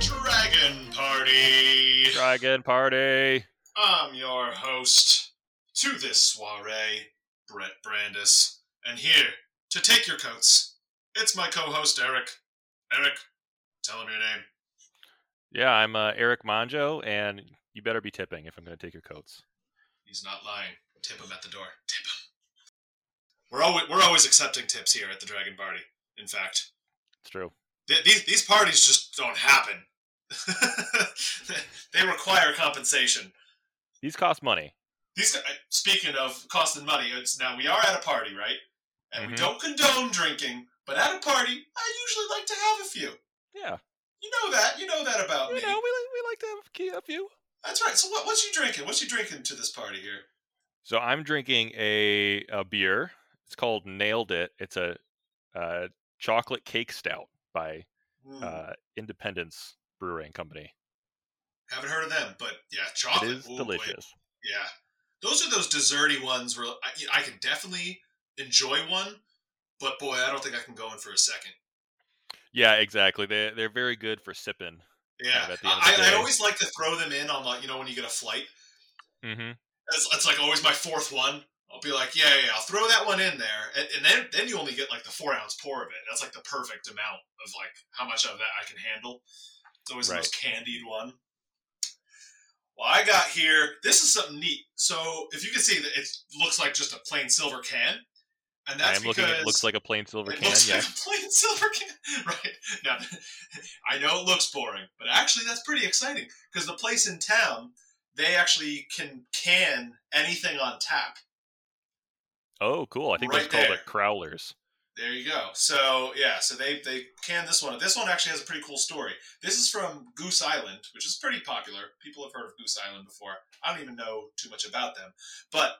Dragon Party. Dragon Party. I'm your host to this soiree, Brett Brandis, and here to take your coats, it's my co-host Eric. Eric, tell him your name. Yeah, I'm uh, Eric Monjo, and you better be tipping if I'm going to take your coats. He's not lying. Tip him at the door. Tip him. We're always we're always accepting tips here at the Dragon Party. In fact, It's true. Th- these these parties just don't happen. they require compensation. These cost money. These speaking of costing money, it's now we are at a party, right? And we Mhm. don't condone drinking, but at a party, I usually like to have a few. Yeah, You know that. You know that about you me. know, we, li- we like to have a few. That's right. So what, what's you drinking? What's you drinking to this party here? So I'm drinking a, a beer. It's called Nailed It. It's a, uh chocolate cake stout by Hmm, uh, Independence Brewing Company. haven't heard of them, but yeah, chocolate. is Ooh, boy. delicious. Yeah, those are those desserty ones where I, I can definitely enjoy one, but boy, I don't think I can go in for a second. Yeah, exactly. They they're very good for sipping. Yeah, end of I, I always like to throw them in on like you know when you get a flight. Mm-hmm. It's, it's like always my fourth one. I'll be like, yeah, yeah, yeah, I'll throw that one in there, and, and then then you only get like the four ounce pour of it. That's like the perfect amount of like how much of that I can handle. It's always the most candied one. Well, I got here. This is something neat. So if you can see that it looks like just a plain silver can, and I that's am looking. It looks like a plain silver it can. looks Yeah. like a plain silver can. Right. Now, I know it looks boring, but actually that's pretty exciting because the place in town, they actually can can anything on tap. Oh, cool. I think Right that's called there. a Crowlers. There you go. So yeah, so they they can this one. This one actually has a pretty cool story. This is from Goose Island, which is pretty popular. People have heard of Goose Island before. I don't even know too much about them, but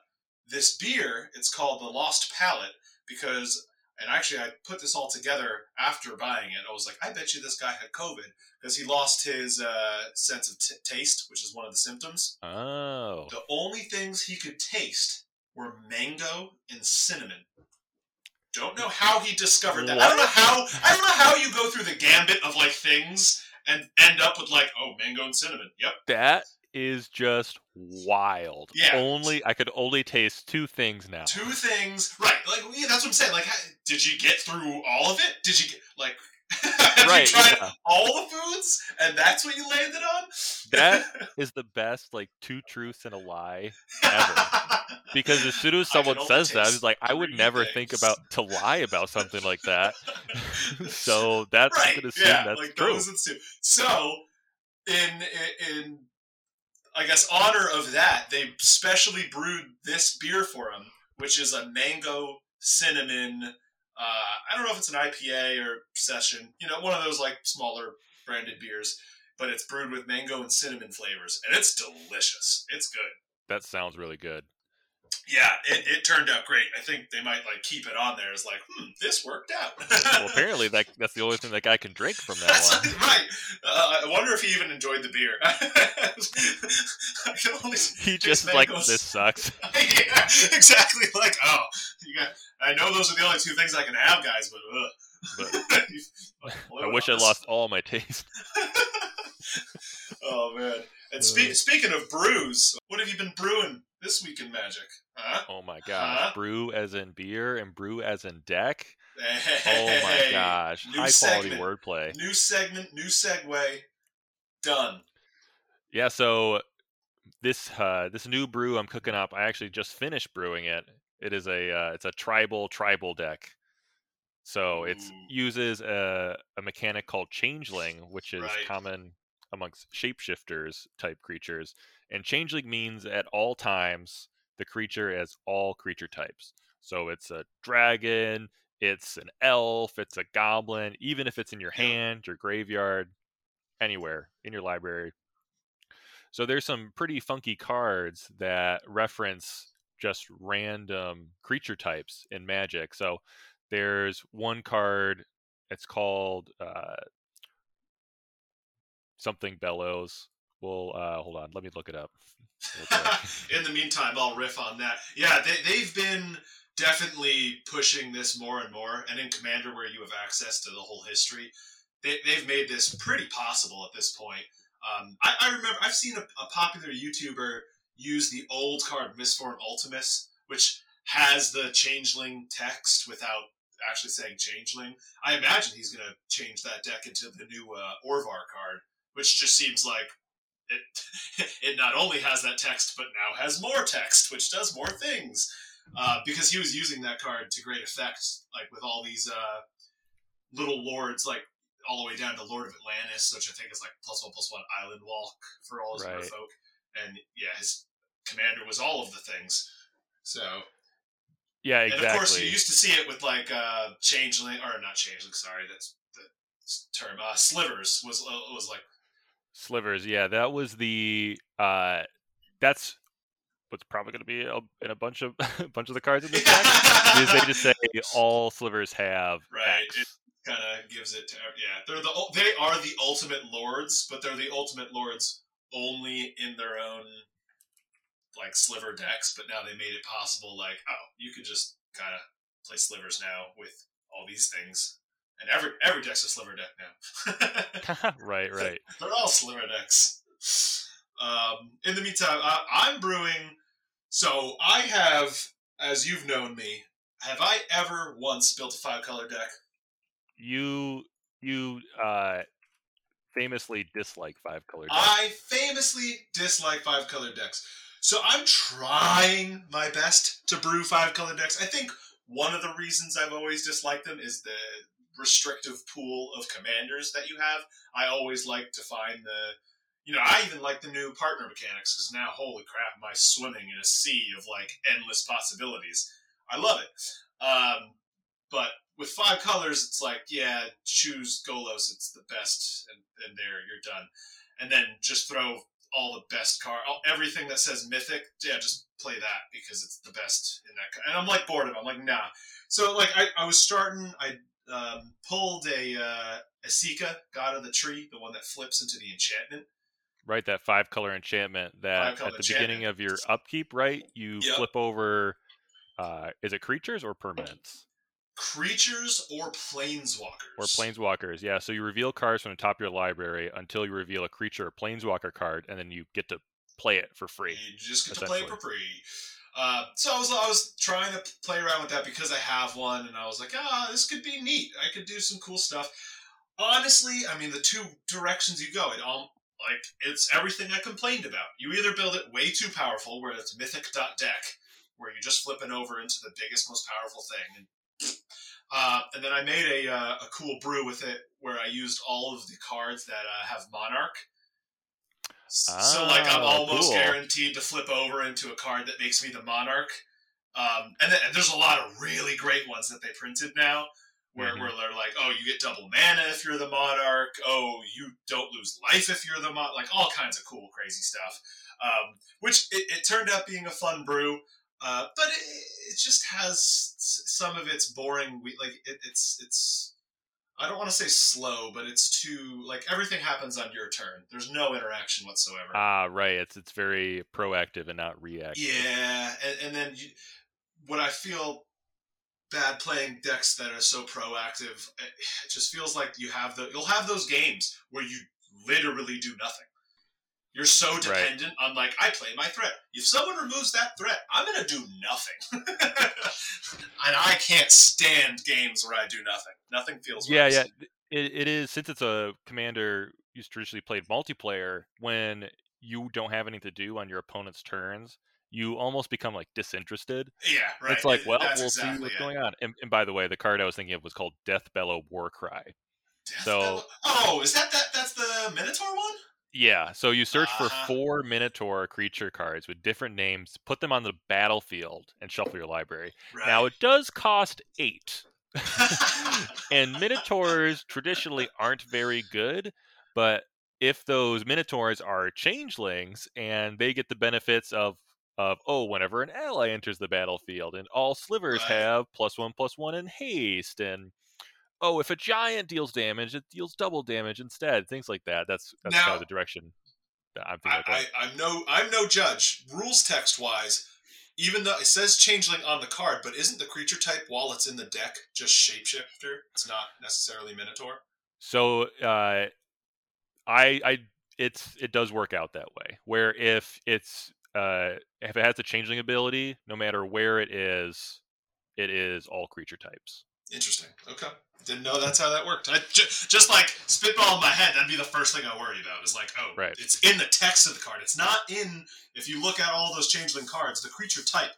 this beer, it's called the Lost Palate because, and actually I put this all together after buying it. I was like, I bet you this guy had COVID because he lost his uh, sense of t- taste, which is one of the symptoms. Oh. The only things he could taste were mango and cinnamon. Don't know how he discovered that. I don't know how. I don't know how you go through the gambit of like things and end up with like, oh, mango and cinnamon. Yep. That is just wild. Yeah. Only I could only taste two things now. Two things. Right. Like yeah, that's what I'm saying. Like, how, did you get through all of it? Did you get like? have Right, you tried yeah. all the foods and that's what you landed on? That is the best like two truths and a lie ever. Because as soon as someone says that, I taste was like, I would never think about to lie about something like that. so that's right. Gonna assume yeah, that's like true. two. So, in in I guess honor of that, they specially brewed this beer for him, which is a mango cinnamon. Uh, I don't know if it's an IPA or session. You know, one of those like smaller branded beers, but it's brewed with mango and cinnamon flavors, and it's delicious. It's good. That sounds really good. Yeah, it, it turned out great. I think they might like keep it on there as like, hmm, this worked out. Well, apparently that that's the only thing that guy can drink from that That's on. right. Uh, I wonder if he even enjoyed the beer. He just like mangoes. this sucks. yeah, exactly. Like, oh, you got, I know those are the only two things I can have, guys, but, ugh. Like, I wish I lost all my taste. oh man! And spe- Uh. speaking of brews, what have you been brewing this week in Magic? Huh? Oh my gosh. Huh? Brew as in beer and brew as in deck. Oh my gosh. High quality wordplay. New segment, new segue. Done. Yeah, so this uh, this new brew I'm cooking up, I actually just finished brewing it. It is a uh, it's a tribal tribal deck. So it uses a, a mechanic called changeling, which is Right. common amongst shapeshifters type creatures. And changeling means at all times the creature has all creature types. So it's a dragon, it's an elf, it's a goblin, even if it's in your hand, your graveyard, anywhere in your library. So there's some pretty funky cards that reference just random creature types in Magic. So there's one card. It's called uh, something bellows. We'll uh, hold on. Let me look it up. In the meantime, I'll riff on that. Yeah, they, they've been definitely pushing this more and more. And in Commander, where you have access to the whole history, they, they've made this pretty possible at this point. Um, I, I, remember I've seen a, a, popular YouTuber use the old card Mistform Ultimus, which has the changeling text without actually saying changeling. I imagine he's going to change that deck into the new uh, Orvar card, which just seems like it. it not only has that text, but now has more text, which does more things. Uh, because he was using that card to great effect, like with all these uh, little lords, like all the way down to Lord of Atlantis, which I think is like plus one plus one island walk for all his right. folk. And yeah, his commander was all of the things. So yeah, exactly. And of course, you used to see it with like uh, changeling or not changeling. Sorry, that's the term. Uh, slivers was uh, was like slivers. Yeah, that was the. Uh, that's what's probably going to be in a bunch of a bunch of the cards in this deck. is they just say all slivers have right. X. It kind of gives it to yeah. They're the they are the ultimate lords, but they're the ultimate lords only in their own like sliver decks, but now they made it possible. Like, oh, you could just kind of play slivers now with all these things, and every every deck's a sliver deck now. right, right. They're all sliver decks. Um, in the meantime, I, I'm brewing. So I have, as you've known me, have I ever once built a five color deck? You you uh famously dislike five color decks. I famously dislike five color decks. So I'm trying my best to brew five color decks. I think one of the reasons I've always disliked them is the restrictive pool of commanders that you have. I always like to find the you know, I even like the new partner mechanics because now, holy crap, am I swimming in a sea of like endless possibilities. I love it. Um, but with five colors, it's like, yeah, choose Golos, it's the best, and, and there, you're done. And then just throw all the best card, everything that says mythic. Yeah, just play that because it's the best in that. And I'm like bored of. It. I'm like nah. So like I, I was starting. I um, pulled a uh, Esika, God of the Tree, the one that flips into the enchantment. Right, that five color enchantment that color at the enchantment. beginning of your upkeep, right? You yep. flip over. Uh, is it creatures or permanents? creatures or planeswalkers. Or planeswalkers, yeah. So you reveal cards from the top of your library until you reveal a creature or planeswalker card, and then you get to play it for free. You just get to play it for free. Uh, so I was I was trying to play around with that because I have one, and I was like, ah, this could be neat. I could do some cool stuff. Honestly, I mean, the two directions you go, it all like it's everything I complained about. You either build it way too powerful, where it's mythic deck, where you're just flipping over into the biggest, most powerful thing, and uh, and then I made a, uh, a cool brew with it where I used all of the cards that uh, have Monarch. Ah, so like I'm ah, almost cool. guaranteed to flip over into a card that makes me the Monarch. Um, and, then, and, there's a lot of really great ones that they printed now, where, mm-hmm. where they're like, oh, you get double mana if you're the Monarch. Oh, you don't lose life if you're the Monarch. Like all kinds of cool, crazy stuff. Um, which it, it, turned out being a fun brew. Uh, but it, it, just has some of its boring. Like it, it's it's. I don't want to say slow, but it's too like everything happens on your turn. There's no interaction whatsoever. Ah, right. It's it's very proactive and not reactive. Yeah, and, and then you, what I feel bad playing decks that are so proactive, it just feels like you have the you'll have those games where you literally do nothing. You're so dependent right. on like I play my threat. If someone removes that threat, I'm gonna do nothing, and I can't stand games where I do nothing. Nothing feels. Yeah, yeah. It, it is since it's a commander you traditionally played multiplayer. When you don't have anything to do on your opponent's turns, you almost become like disinterested. Yeah, right. It's like, well, That's we'll exactly see what's it. going on. And, and, by the way, the card I was thinking of was called Death Bellow Warcry. Death so, oh, is that that? That's the Minotaur one. Yeah, so you search uh-huh. for four Minotaur creature cards with different names, put them on the battlefield, and shuffle your library. Right. Now, it does cost eight. and Minotaurs traditionally aren't very good, but if those Minotaurs are changelings and they get the benefits of of oh whenever an ally enters the battlefield and all slivers right. have plus one plus one in haste and oh, if a giant deals damage, it deals double damage instead. Things like that. That's that's now, kind of the direction. that I'm I, thinking. of. I, I'm no I'm no judge. Rules text wise, even though it says changeling on the card, but isn't the creature type while it's in the deck just shapeshifter? It's not necessarily minotaur. So uh, I I it's it does work out that way. Where if it's uh, if it has a changeling ability, no matter where it is, it is all creature types. Interesting. Okay. Didn't know that's how that worked. I, ju- just like spitball in my head, that'd be the first thing I worry about. Is like, oh, Right. it's in the text of the card. It's not in. If you look at all those changeling cards, the creature type,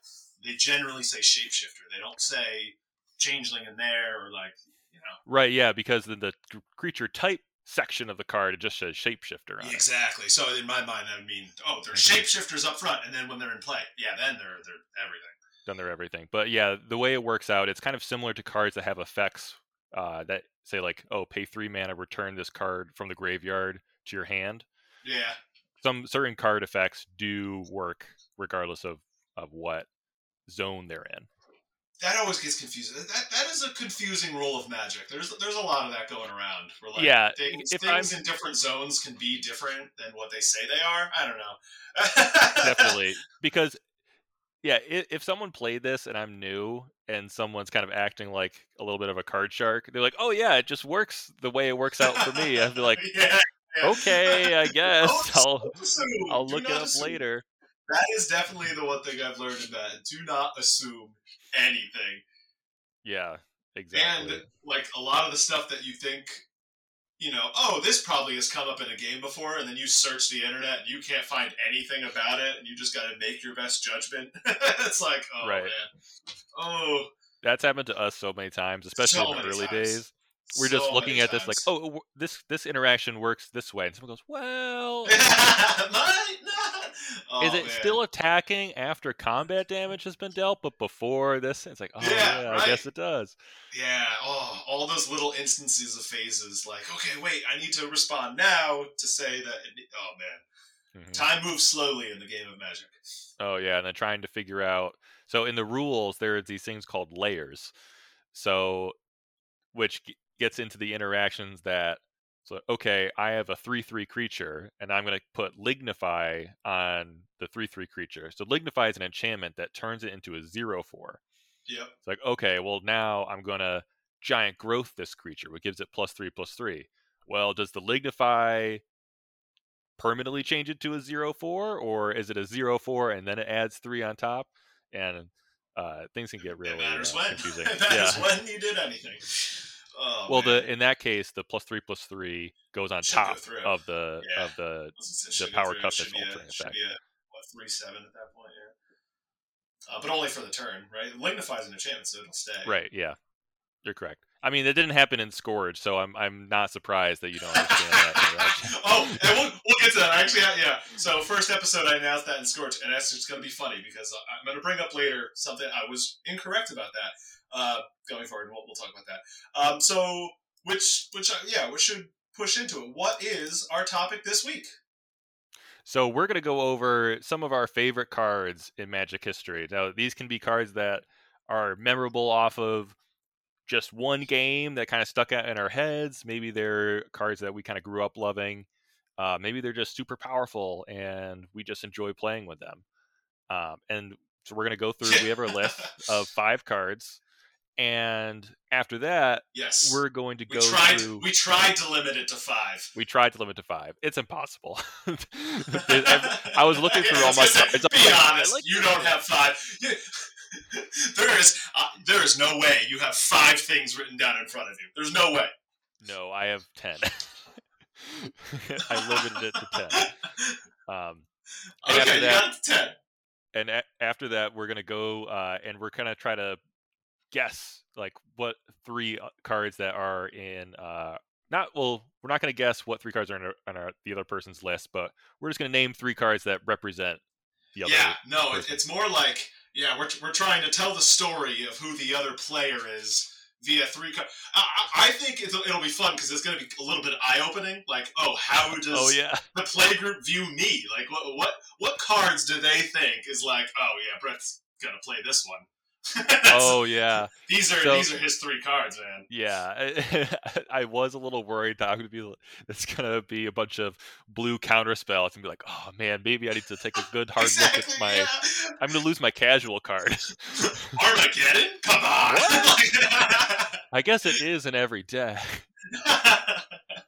they generally say shapeshifter. They don't say changeling in there or like, you know. Right, yeah, because then the creature type section of the card, it just says shapeshifter on it. Exactly. So in my mind, that would mean, oh, they're Mhm. shapeshifters up front, and then when they're in play, yeah, then they're they're everything. Done their everything. But yeah, the way it works out, it's kind of similar to cards that have effects uh, that say like, oh, pay three mana, return this card from the graveyard to your hand. Yeah. Some certain card effects do work regardless of of what zone they're in. That always gets confusing. That that is a confusing rule of magic. There's there's a lot of that going around. Where like Yeah, things, things in different zones can be different than what they say they are. I don't know. definitely because yeah if, if someone played this and i'm new and someone's kind of acting like a little bit of a card shark they're like oh yeah it just works the way it works out for me i'd be like yeah, yeah. okay i guess i'll assume. i'll Do look it up assume. later That is definitely the one thing I've learned in that. Do not assume anything. yeah exactly And like a lot of the stuff that you think, you know, oh, this probably has come up in a game before, and then you search the internet and you can't find anything about it, and you just got to make your best judgment. it's like, oh Right. man, oh, that's happened to us so many times especially So in the early times. days we're just looking at this like oh this this interaction works this way and someone goes well. Oh, is it man. still attacking after combat damage has been dealt but before this it's like oh Yeah, yeah, right. i guess it does Yeah, oh, all those little instances of phases. Like, okay, wait, I need to respond now to say that. It, oh man, Mhm. time moves slowly in the game of Magic. Oh yeah, and then trying to figure out. So in the rules, there are these things called layers. So, which gets into the interactions that. So okay, I have a three-three creature, and I'm going to put Lignify on the three-three creature. So Lignify is an enchantment that turns it into a zero-four. Yep. It's like okay, well now I'm going to giant growth this creature, which gives it plus three plus three. Well, does the Lignify permanently change it to a zero four, or is it a zero four and then it adds three on top? And uh, things can get really it matters uh, when. confusing. it matters yeah. when you did anything. Oh, Well, man. the in that case, the plus three plus three goes on Should top through. of the Yeah. of the the power toughness should be a- altering should effect. be a, what three seven at that point, yeah. Uh, but only for the turn, right? It lignifies an enchantment, so it'll stay. right. Yeah, you're correct. I mean, it didn't happen in Scourge, so I'm I'm not surprised that you don't understand that. oh, and we'll, we'll get to that. Actually, yeah. So first episode, I announced that in Scourge, and that's just going to be funny because I'm going to bring up later something I was incorrect about that. Uh, going forward, we'll, we'll talk about that. Um, so which which uh, yeah, we should push into it. What is our topic this week? So we're going to go over some of our favorite cards in Magic history. Now, these can be cards that are memorable off of just one game that kind of stuck out in our heads. Maybe they're cards that we kind of grew up loving. Uh, maybe they're just super powerful and we just enjoy playing with them. Um, and so we're going to go through. We have our list of five cards, and after that, Yes, we're going to we go tried. through. We tried to limit it to five. We tried to limit to five. It's impossible. I was looking through all my cards. Be like, honest, like you don't have five. There is uh, there is no way you have five things written down in front of you. There's no way. No, I have ten. I limited it to ten. Um, And okay, after you that- got it to ten. and a- after that, we're gonna go uh, and we're gonna try to guess like what three uh, cards that are in. Uh, not well, we're not gonna guess what three cards are in our, on our, the other person's list, but we're just gonna name three cards that represent the other. Yeah, no, person. it's more like yeah, we're we're trying to tell the story of who the other player is via three cards. I, I think it'll, it'll be fun because it's going to be a little bit eye opening. Like, oh, how does Oh yeah, the play group view me? Like, what what what cards do they think is like? Oh yeah, Brett's gonna play this one. oh yeah, these are So- these are his three cards, man. yeah. I, was a little worried that I'm gonna be. It's gonna be a bunch of blue counter spells and be like, oh man, maybe I need to take a good hard look at my. yeah. I'm gonna lose my casual card. Armageddon? Come on. I guess it is in every deck.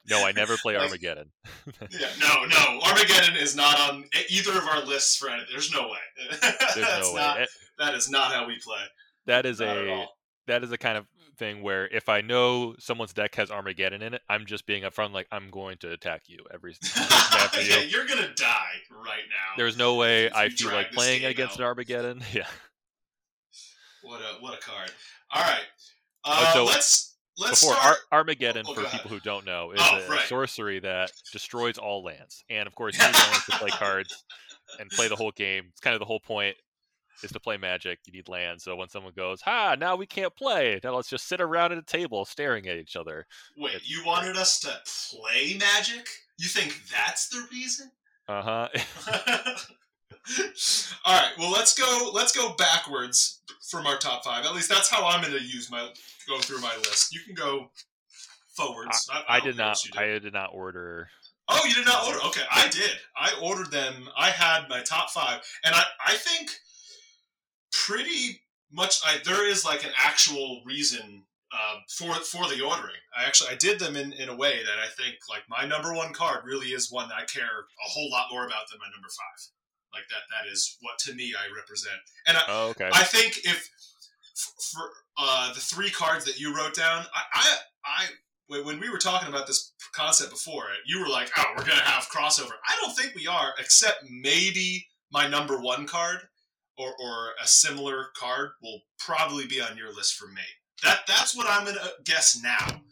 No, I never play Like- Armageddon. yeah, no, no. Armageddon is not on either of our lists for anything. There's no way. There's no way. not- that is not how we play. that is Not a that is a kind of thing where if I know someone's deck has Armageddon in it, I'm just being upfront like I'm going to attack you every after you. yeah, you're gonna die right now. There's no way I feel like playing against out. an Armageddon. Yeah. What a what a card. All right. Uh, so let's let's Before start. Ar- Armageddon, Oh, for people who don't know, is Oh, a right. sorcery that destroys all lands, and of course, you need lands to play cards and play the whole game. It's kind of the whole point is to play Magic. You need lands. So when someone goes, "Ha, now we can't play," now let's just sit around at a table staring at each other. Wait, it's you wanted us to play Magic? You think that's the reason? Uh huh. All right. Well, let's go. Let's go backwards from our top five. At least that's how I'm going to use my go through my list. You can go forwards. I, I don't did not. do. I did not order. Oh, you did not order? Okay, I did. I ordered them. I had my top five, and I, I think pretty much I, there is like an actual reason uh, for for the ordering. I actually I did them in, in a way that I think like my number one card really is one that I care a whole lot more about than my number five. Like that that is what to me I represent, and I, Oh, okay. I think if for uh, the three cards that you wrote down, I, I, I when we were talking about this concept before, you were like, "Oh, we're gonna have crossover." I don't think we are, except maybe my number one card or, or a similar card will probably be on your list for me. That that's what I'm gonna guess now.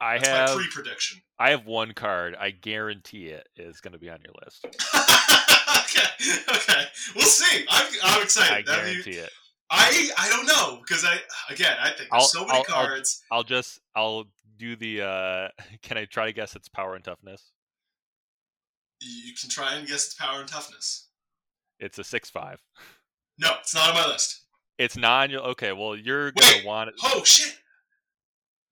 I That's have. my pre-prediction. I have one card. I guarantee it is going to be on your list. okay, okay, we'll see. I'm, I'm excited. I guarantee it. I I don't know because I again I think there's I'll- so many I'll- I'll- cards. I'll just. I'll do the. uh Can I try to guess its power and toughness? you can try and guess its power and toughness. It's a six five. No, it's not on my list. It's non. Okay, well you're gonna Wait, want it. Oh shit!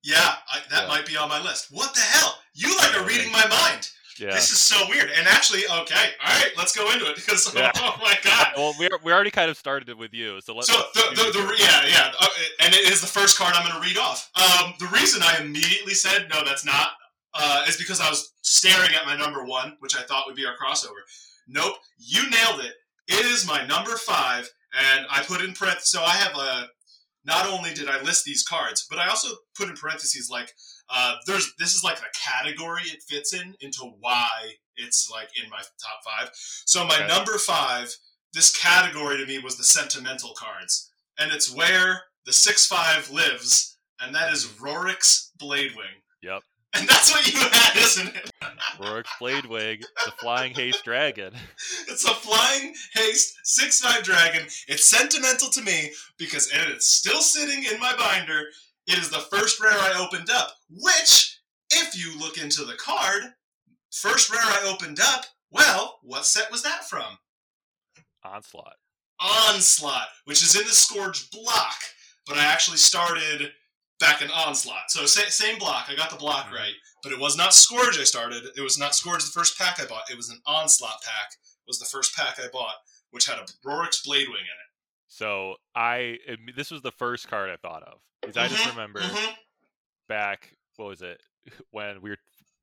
Yeah, I, that Yeah. might be on my list. What the hell? You like are reading my mind. Yeah. This is so weird. And actually, okay, all right, let's go into it because Yeah. oh my god. well, we we already kind of started it with you, so let's. So the, the, the yeah yeah uh, and it is the first card I'm going to read off. Um, the reason I immediately said no, that's not, uh, is because I was staring at my number one, which I thought would be our crossover. Nope, you nailed it. It is my number five, and I put in parentheses. So I have a. Not only did I list these cards, but I also put in parentheses like uh, there's this is like the category it fits in into why it's like in my top five. So my Okay. number five this category to me was the sentimental cards, and it's where the six five lives, and that is Rorik's Bladewing. Yep. And that's what you had, isn't it? Rorik's Bladewing, the Flying Haste Dragon. It's a flying haste six five dragon. It's sentimental to me because and it's still sitting in my binder. It is the first rare I opened up, which, if you look into the card, first rare I opened up. Well, what set was that from? Onslaught. Onslaught, which is in the Scourge block, but I actually started back in Onslaught. So sa- same block, I got the block Mhm. right, but it was not Scourge I started. It was not Scourge the first pack I bought. It was an Onslaught pack. Was the first pack I bought, which had a Rorik's Bladewing in it. So I this was the first card I thought of because I just Mhm, remember mhm. back what was it when we were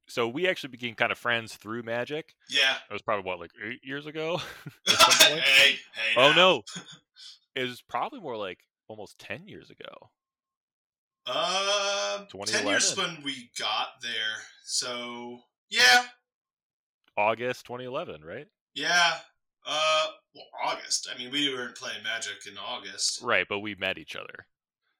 so we actually became kind of friends through Magic. Yeah. It was probably what like eight years ago. at some point? hey, hey. oh no, it was probably more like almost ten years ago. Uh, ten years 2011. when we got there. So yeah, August 2011, right? yeah. Uh, well, August. I mean, we weren't playing Magic in August. Right, but we met each other.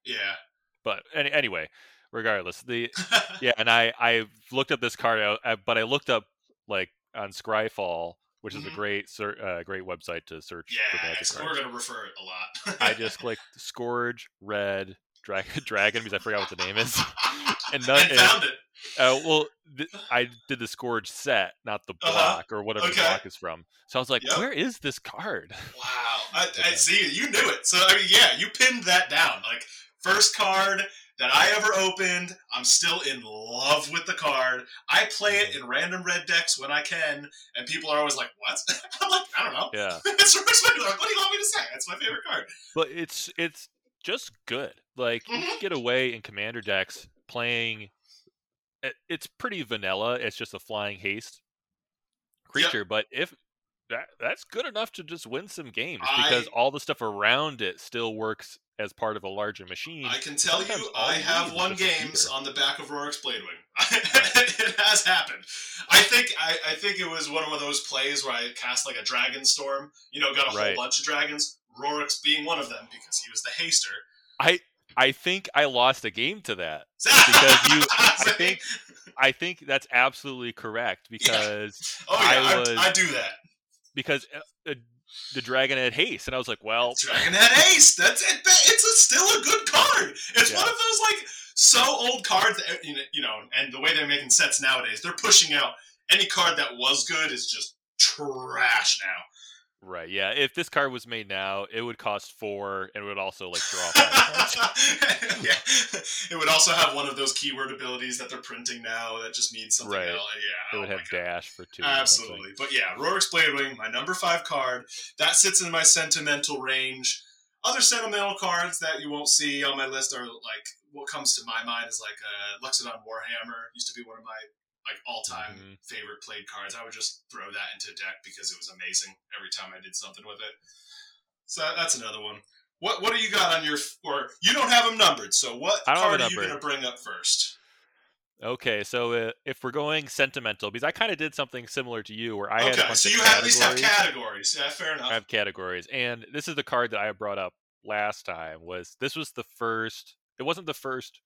Yeah. But any, anyway, regardless, the yeah, and I I looked up this card, out, uh, but I looked up like on Scryfall, which is Mhm. a great ser- uh, great website to search for Yeah, magic so we're gonna refer it a lot. I just clicked Scourge Red Dragon Dragon because I forgot what the name is, and none- and and- it. Uh, well, th- I did the Scourge set, not the Uh-huh. block or whatever Okay. the block is from. So I was like, Yep. where is this card? Wow. I, I see. You knew it. So I mean, yeah, you pinned that down. Like first card that I ever opened. I'm still in love with the card. I play it in random red decks when I can, and people are always like, "What?" I'm like, I don't know. Yeah, it's Rorik's Bladewing. What do you want me to say? It's my favorite card. but it's it's just good. Like you can get away in commander decks playing. Eh, it's pretty vanilla. It's just a flying haste creature, but if that that's good enough to just win some games because I- all the stuff around it still works as part of a larger machine. I can tell Sometimes you, I have won games on the back of Rorik's Bladewing. it has happened. I think I, I think it was one of those plays where I cast like a Dragon Storm. You know, got a Right. whole bunch of dragons. Rorik's being one of them because he was the haster. I I think I lost a game to that. Because you- I think I think that's absolutely correct because Oh yeah, I I, was- I do that. because uh, uh, the dragon had haste, and I was like, well, Dragon Head Ace. That's it. It's a, still a good card. It's Yeah. one of those like so old cards. That, you know, and the way they're making sets nowadays, they're pushing out any card that was good is just trash now. Right, yeah. If this card was made now, it would cost four, and it would also like draw five yeah. It would also have one of those keyword abilities that they're printing now that just means something Right. else. Yeah, It would oh have dash for two. Absolutely. But yeah, Rorik's Bladewing, my number five card. That sits in my sentimental range. Other sentimental cards that you won't see on my list are like what comes to my mind is like uh, Loxodon Warhammer used to be one of my like all time Mhm. favorite played cards. I would just throw that into a deck because it was amazing every time I did something with it. So that's another one. What what do you got on your or you don't have them numbered? So what card are you going to bring up first? Okay, so uh, if we're going sentimental, because I kind of did something similar to you, where I had a bunch so of you have, at least have categories. categories. Yeah, fair enough. I have categories, and this is the card that I brought up last time. Was this was the first? It wasn't the first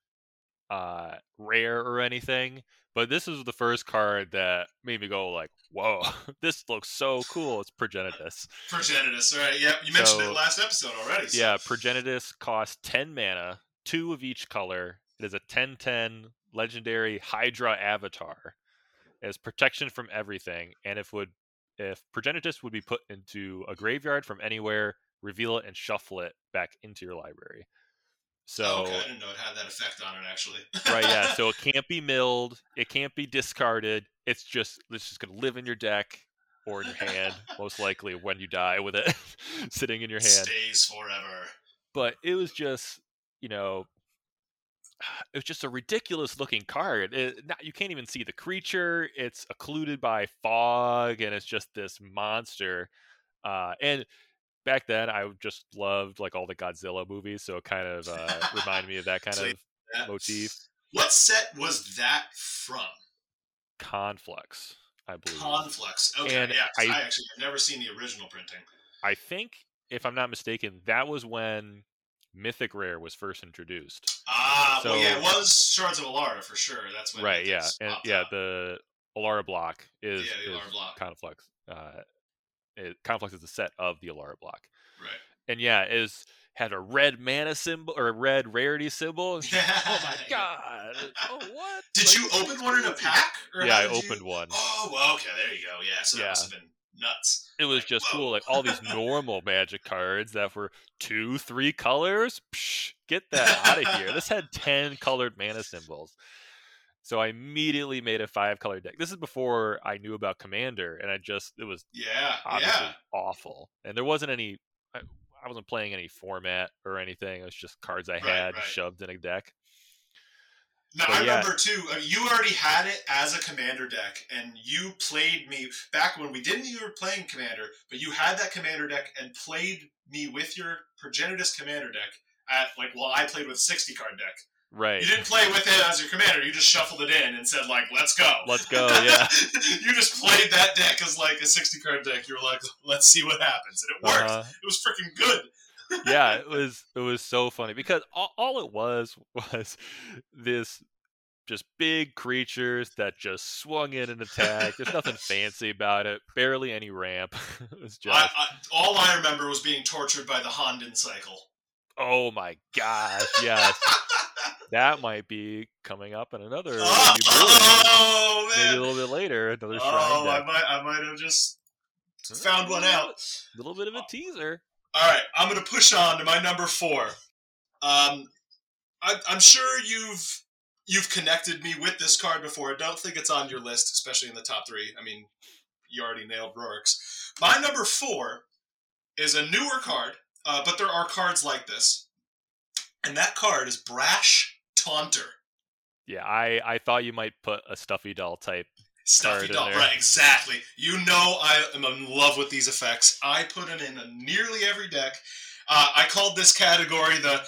uh, rare or anything, but this is the first card that made me go like, "Whoa, this looks so cool!" It's Progenitus. Progenitus, all right. Yep, you mentioned So- it last episode already. So. Yeah, Progenitus costs ten mana, two of each color. It is a 10-10 legendary Hydra avatar. It has protection from everything, and if would if Progenitus would be put into a graveyard from anywhere, reveal it and shuffle it back into your library. So okay, I didn't know it had that effect on it actually. right, yeah. So it can't be milled, it can't be discarded. It's just it's just gonna live in your deck or in your hand, most likely when you die with it sitting in your hand. stays forever. But it was just, you know, it was just a ridiculous looking card. It, not, you can't even see the creature. It's occluded by fog, and it's just this monster. Uh, and back then, I just loved like all the Godzilla movies, so it kind of uh, reminded me of that kind So of That- motif. What set was that from? Conflux, I believe. Conflux. Okay, And yeah. I- I, actually have never seen the original printing. I think, if I'm not mistaken, that was when Mythic Rare was first introduced. Ah, well, yeah, it was Shards of Alara for sure. That's when right yeah and yeah the alara block is, Yeah, the is block. conflux uh it, conflux is a set of the alara block right. and yeah is had a red mana symbol or a red rarity symbol Yeah. oh my god oh what Did Like, you open one in a pack? Yeah i did you- opened one Oh, well, okay, there you go. Yeah, so that must have been nuts. it was like, just whoa. cool like all these normal magic cards that were two three colors Psh, get that out of here this had 10 colored mana symbols so i immediately made a five color deck this is before i knew about commander and i just it was Yeah, obviously yeah. awful. And there wasn't any. I, I wasn't playing any format or anything. It was just cards I Right, had right. shoved in a deck. No, But I yeah. remember too. uh, You already had it as a commander deck, and you played me back when we didn't even were playing commander. But you had that commander deck and played me with your Progenitus commander deck at like while I played with sixty card deck. Right. You didn't play with it as your commander. You just shuffled it in and said like, "Let's go." Let's go. Yeah. you just played that deck as like a sixty card deck. You were like, "Let's see what happens," and it worked. Uh-huh. It was freaking good. yeah, it was it was so funny because all, all it was was this just big creatures that just swung in and attacked. There's nothing fancy about it. Barely any ramp. it was just I, I, all I remember was being tortured by the Honden cycle. oh my gosh, yes. That might be coming up in another review Oh, maybe a little bit later. Another shrine Oh, I might, I might have just found one out. A little bit of a teaser. All right, I'm going to push on to my number four. Um, I, I'm sure you've you've connected me with this card before. I don't think it's on your list, especially in the top three. I mean, you already nailed Rorik's. My number four is a newer card, uh, but there are cards like this, and that card is Brash Taunter. Yeah, I, I thought you might put a stuffy doll type. Stuffy doll, there. right? Exactly. You know, I am in love with these effects. I put it in nearly every deck. Uh, I called this category the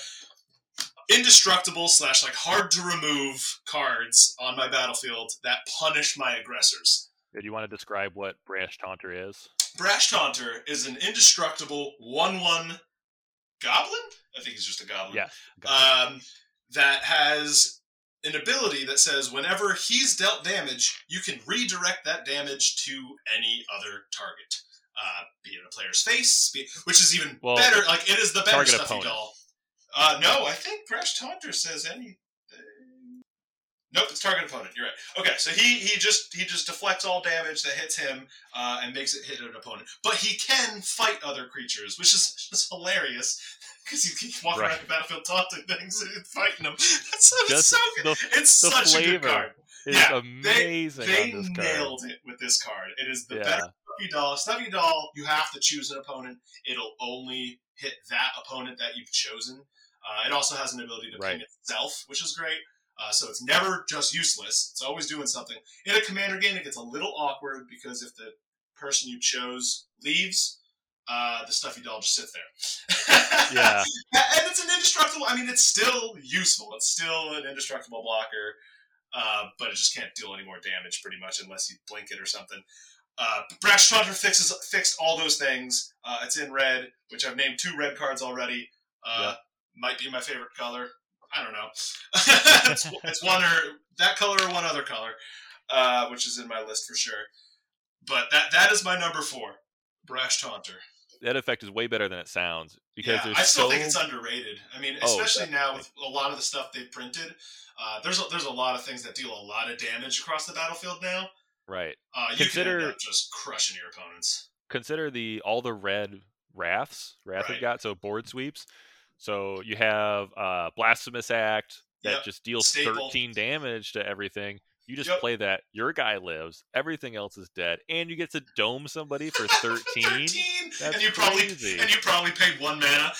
indestructible slash like hard to remove cards on my battlefield that punish my aggressors. Do you want to describe what Brash Taunter is? Brash Taunter is an indestructible one-one goblin. I think he's just a goblin. Yeah. got it. um, that has an ability that says whenever he's dealt damage, you can redirect that damage to any other target, uh, be it a player's face, be, which is even Well, better. Like it is the better stuffy opponent. doll. Uh, no, I think Brash Taunter says any. Nope, it's target opponent. You're right. Okay, so he he just he just deflects all damage that hits him uh, and makes it hit an opponent. But he can fight other creatures, which is just hilarious because you keep walking Right. around the battlefield taunting things and fighting them. That's so, it's Just so good. the, It's the such a good card. Yeah, amazing They card. nailed it with this card. It is the yeah. better Stuffy Doll. Stuffy Doll, you have to choose an opponent. It'll only hit that opponent that you've chosen. Uh, it also has an ability to Right. ping itself, which is great. Uh, so it's never just useless. It's always doing something. In a commander game, it gets a little awkward because if the person you chose leaves, uh, the stuffy doll just sits there. Yeah. and it's an indestructible. I mean, it's still useful. It's still an indestructible blocker, uh, but it just can't deal any more damage pretty much unless you blink it or something. Uh, Brash Taunter fixes fixed all those things. Uh, it's in red, which I've named two red cards already. Uh, Yep. Might be my favorite color. I don't know. it's, it's one or that color or one other color, uh, which is in my list for sure. But that that is my number four, Brash Taunter. That effect is way better than it sounds because yeah, there's I still so think it's underrated. I mean, Oh, especially now with a lot of the stuff they've printed. Uh, there's a, there's a lot of things that deal a lot of damage across the battlefield now. right. Uh, you Consider- can just crushing your opponents. Consider the all the red wraths Wrath Right. have got so board sweeps. So you have uh, blasphemous act that Yep. just deals Staple. 13 damage to everything. You just Yep. play that. Your guy lives. Everything else is dead, and you get to dome somebody for 13. 13, That's and you probably crazy. and you probably paid one mana.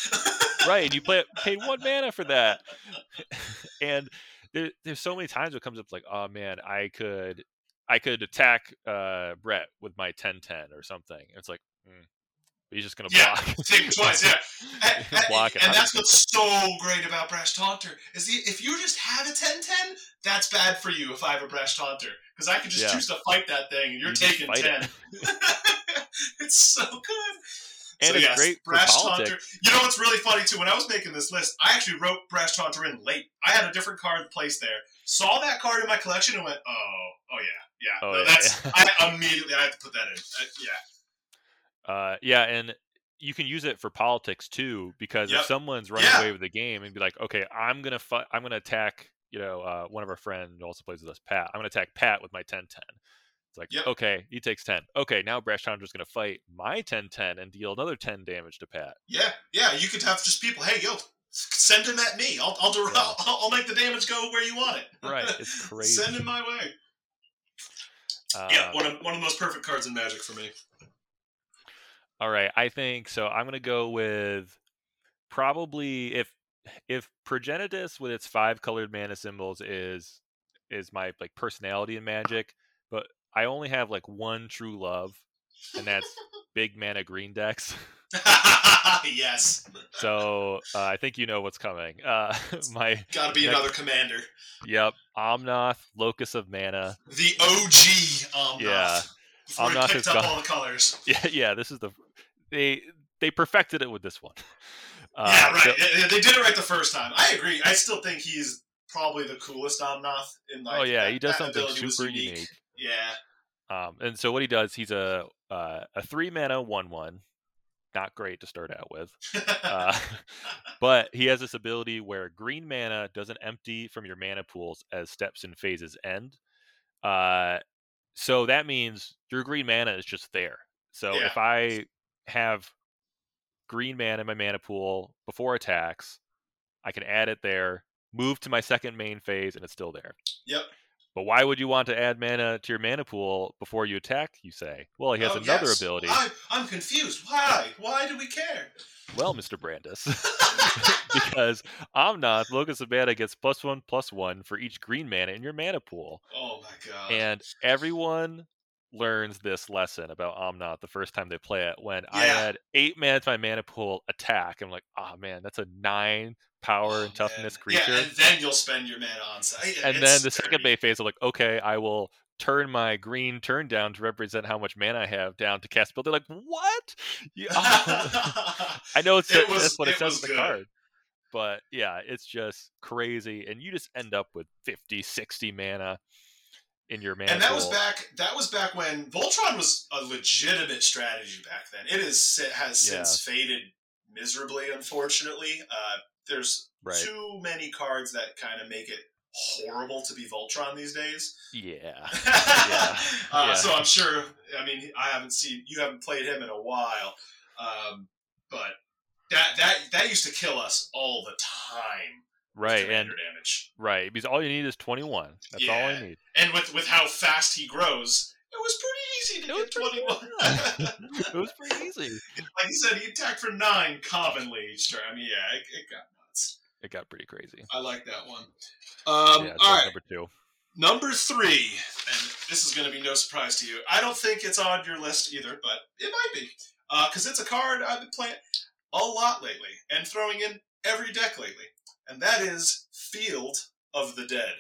right, and you play paid one mana for that. and there, there's so many times it comes up like, oh man, I could I could attack uh, Brett with my 10-10 or something. And it's like, mm, he's just gonna Yeah, block. Take twice, yeah. And, and- block it. and that's what's so great about Brash Taunter is the, if you just have a 10-10, that's bad for you if I have a Brash Taunter. Because I can just Yeah. choose to fight that thing and you're You taking 10. it. it's so good. And so it's yes, great Brash. Taunter. You know what's really funny too? When I was making this list, I actually wrote Brash Taunter in late. I had a different card placed there. Saw that card in my collection and went, "Oh, oh yeah, yeah." Oh, No, yeah, that's yeah. I immediately I have to put that in. Uh, yeah, Uh, yeah, and you can use it for politics too, because Yep. if someone's running Yeah. away with the game and be like, okay, I'm gonna fight, I'm gonna attack, you know, uh, one of our friends who also plays with us, Pat. I'm gonna attack Pat with my 10-10. It's like, Yep. okay, he takes 10. Okay, now Brash Taunter's gonna fight my 10-10 and deal another 10 damage to Pat. yeah, yeah. You could have just people. Hey, yo, send him at me. I'll I'll, Yeah. I'll, I'll make the damage go where you want it. Right, it's crazy. Send him my way. Uh, yeah, one of one of the most perfect cards in Magic for me. All right, I think so. I'm gonna go with probably if if Progenitus with its five colored mana symbols is is my like personality in Magic, but I only have like one true love, and that's big mana green decks. yes, So uh, I think you know what's coming. Uh, my got to be Next- another commander. yep, Omnath, Locus of Mana. The OG Omnath. Yeah. Before picked has up gone- all the colors. Yeah, yeah. This is the they they perfected it with this one. Uh, yeah, right. so- They did it right the first time. I agree. I still think he's probably the coolest Omnath. In like, oh yeah, that- he does something super unique. Yeah. Um, and so what he does, he's a uh, a three mana one one. not great to start out with. Uh, but he has this ability where green mana doesn't empty from your mana pools as steps and phases end. Uh, so that means your green mana is just there. So Yeah. if I have green mana in my mana pool before attacks, I can add it there, move to my second main phase, and it's still there. Yep. But why would you want to add mana to your mana pool before you attack? You say. Well, he has Oh, another yes. ability. I, I'm confused. Why? Why do we care? Well, Mr. Brandis, because Omnath, Locus of Mana gets plus one, plus one for each green mana in your mana pool. oh my god. And everyone learns this lesson about Omnath the first time they play it when I had eight mana to my mana pool attack. I'm like, oh man, that's a nine power Oh, and toughness man. creature. Yeah, and then you'll spend your mana on site. and It's then the second dirty. bay phase, I'm like, okay, I will turn my green turn down to represent how much mana I have down to cast spell. They're like, what? Oh. I know it's It that's was- what it, it says on the card. But yeah, it's just crazy. And you just end up with 50, 60 mana in your mana and that was back. That was back when Voltron was a legitimate strategy back then. It is it has since faded miserably, unfortunately. Uh, there's Right. too many cards that kind of make it horrible to be Voltron these days. Yeah. uh, Yeah. So I'm sure. I mean, I haven't seen you haven't played him in a while, um, but that that that used to kill us all the time. Right. And damage, right. Because all you need is 21. That's all I need. and with with how fast he grows, it was pretty easy to It get 21. It was pretty easy. like you said, he attacked for nine commonly each turn. I mean, yeah, it, it got nuts. It got pretty crazy. I like that one. Um, yeah, all right, number two. number three, and this is going to be no surprise to you. I don't think it's on your list either, but it might be because it's a card I've been playing a lot lately and throwing in every deck lately, and that is Field of the Dead.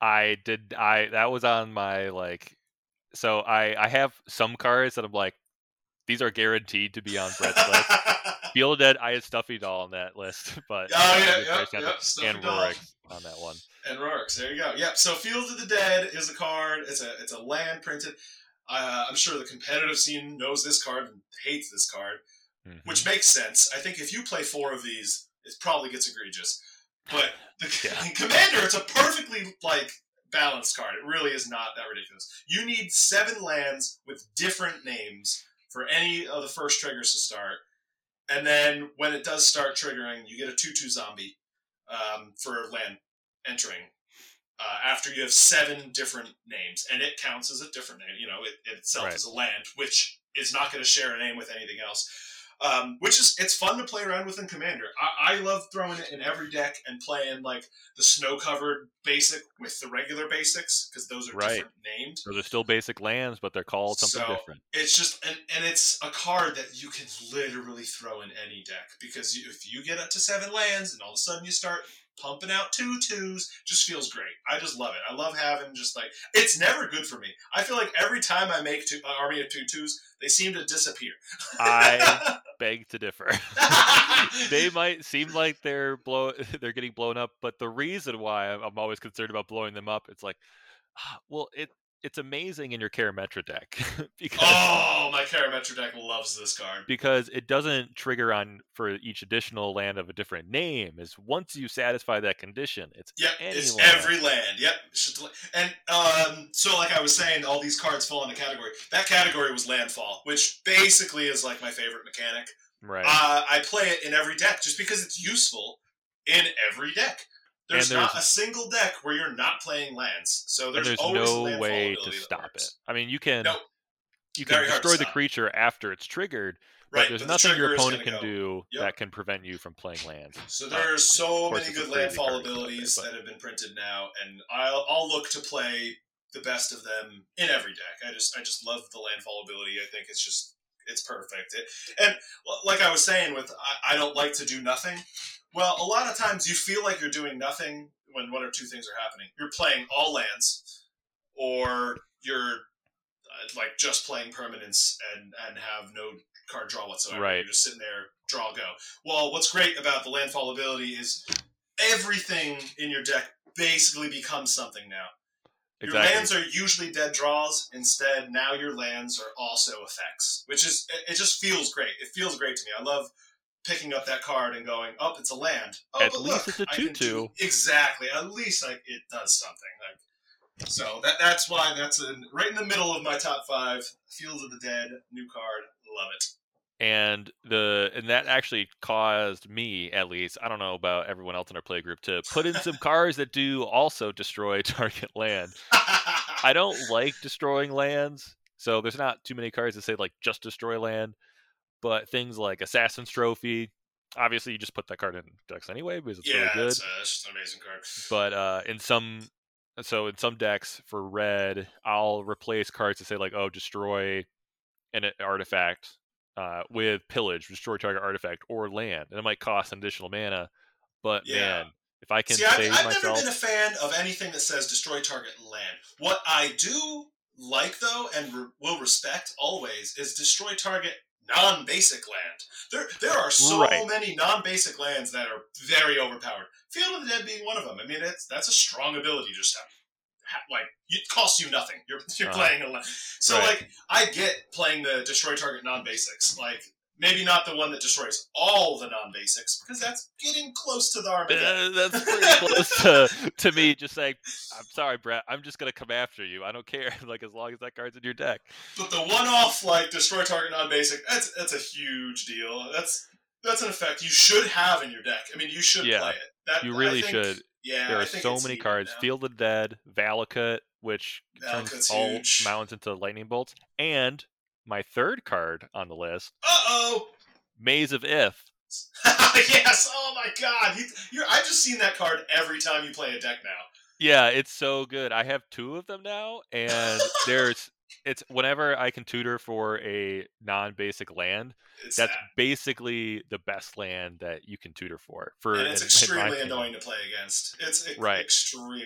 I did I that was on my like so I I have some cards that I'm like these are guaranteed to be on Brett's list. Field of the Dead, I had Stuffy Doll on that list, but Oh, yeah, yeah, choice, got yeah, and Doll. Rorik's on that one. and Rorik's. There you go. Yep. So Field of the Dead is a card. It's a it's a land printed. Uh, I'm sure the competitive scene knows this card and hates this card, Mhm. which makes sense. I think if you play four of these, it probably gets egregious. But the Yeah. commander, it's a perfectly like balanced card. It really is not that ridiculous. You need seven lands with different names for any of the first triggers to start, and then when it does start triggering, you get a two-two zombie um, for land entering. Uh, after you have seven different names, and it counts as a different name. You know, it, it itself Right. is a land, which is not going to share a name with anything else. Um, which is it's fun to play around with in Commander. I, I love throwing it in every deck and playing like the snow covered basic with the regular basics because those are Right. different named. Those are still basic lands, but they're called something So, different. It's just and, and it's a card that you can literally throw in any deck because you, if you get up to seven lands and all of a sudden you start pumping out two twos, just feels great. I just love it. I love having just like it's never good for me. I feel like every time I make two, uh, army of two twos, they seem to disappear. I beg to differ. they might seem like they're blow they're getting blown up, but the reason why I'm, always concerned about blowing them up, it's like, ah, well, it it's amazing in your Karametra deck because oh, my Karametra deck loves this card. because it doesn't trigger on for each additional land of a different name. Is once you satisfy that condition, it's Yep, any it's land. every land. Yep, it's just a la- and um, so like I was saying, all these cards fall into category. That category was landfall, which basically is like my favorite mechanic. right. Uh, I play it in every deck just because it's useful in every deck. There's, there's- not a single deck where you're not playing lands, so there's, there's always no way to stop it. I mean, you can Nope. you can Very destroy the stop. creature after it's triggered, but Right, there's but the nothing your opponent can go. do Yep. that can prevent you from playing lands. So Uh, are so many good landfall abilities but- that have been printed now, and I'll I'll look to play the best of them in every deck. I just I just love the landfall ability. I think it's just it's perfect. It, and like I was saying, with I, I don't like to do nothing. Well, a lot of times you feel like you're doing nothing when one or two things are happening. You're playing all lands, or you're uh, like just playing permanents and and have no card draw whatsoever. Right. You're just sitting there, draw go. Well, what's great about the landfall ability is everything in your deck basically becomes something now. Exactly. Your lands are usually dead draws. Instead, now your lands are also effects, which is it, it just feels great. It feels great to me. I love picking up that card and going, "Oh, it's a land." Oh, At least look, it's a I can 2/2. do- Exactly. At least like it does something. Like so that that's why that's in, right in the middle of my top five. Fields of the Dead, new card, love it. and the and that actually caused me at least i don't know about everyone else in our play group to put in some cards that do also destroy target land i don't like destroying lands so there's not too many cards that say like just destroy land but things like assassin's trophy obviously you just put that card in decks anyway because it's yeah, really good it's, uh, it's an amazing card. but uh in some so in some decks for red i'll replace cards that say like oh destroy an artifact uh, with pillage destroy target artifact or land and it might cost an additional mana but Yeah. man if i can See, I've, I've myself never been a fan of anything that says destroy target land. What I do like, though, and re- will respect always, is destroy target non-basic land. There, there are so Right. many non-basic lands that are very overpowered. Field of the Dead being one of them. I mean, it's that's a strong ability just to like it costs you nothing. You're you're Uh-huh. playing a land. So Right. like I get playing the destroy target non-basics. Like maybe not the one that destroys all the non-basics because that's getting close to the Armageddon. Uh, that's pretty close to, to me just saying i'm sorry brett i'm just gonna come after you i don't care like as long as that card's in your deck But the one-off like destroy target non-basic, that's that's a huge deal. That's that's an effect you should have in your deck. I mean, you should Yeah, play it. That, you really think- should Yeah, there are so many cards now. field of dead valakut which Valakut's turns all mountains into lightning bolts and my third card on the list Uh oh. maze of Ith yes. Oh my God. You, you're, I've just seen that card every time you play a deck now. Yeah, it's so good. I have two of them now, and there's it's whenever I can tutor for a non-basic land, It's that's that. basically the best land that you can tutor for. For and it's in- in my extremely opinion. annoying to play against. It's Right. extremely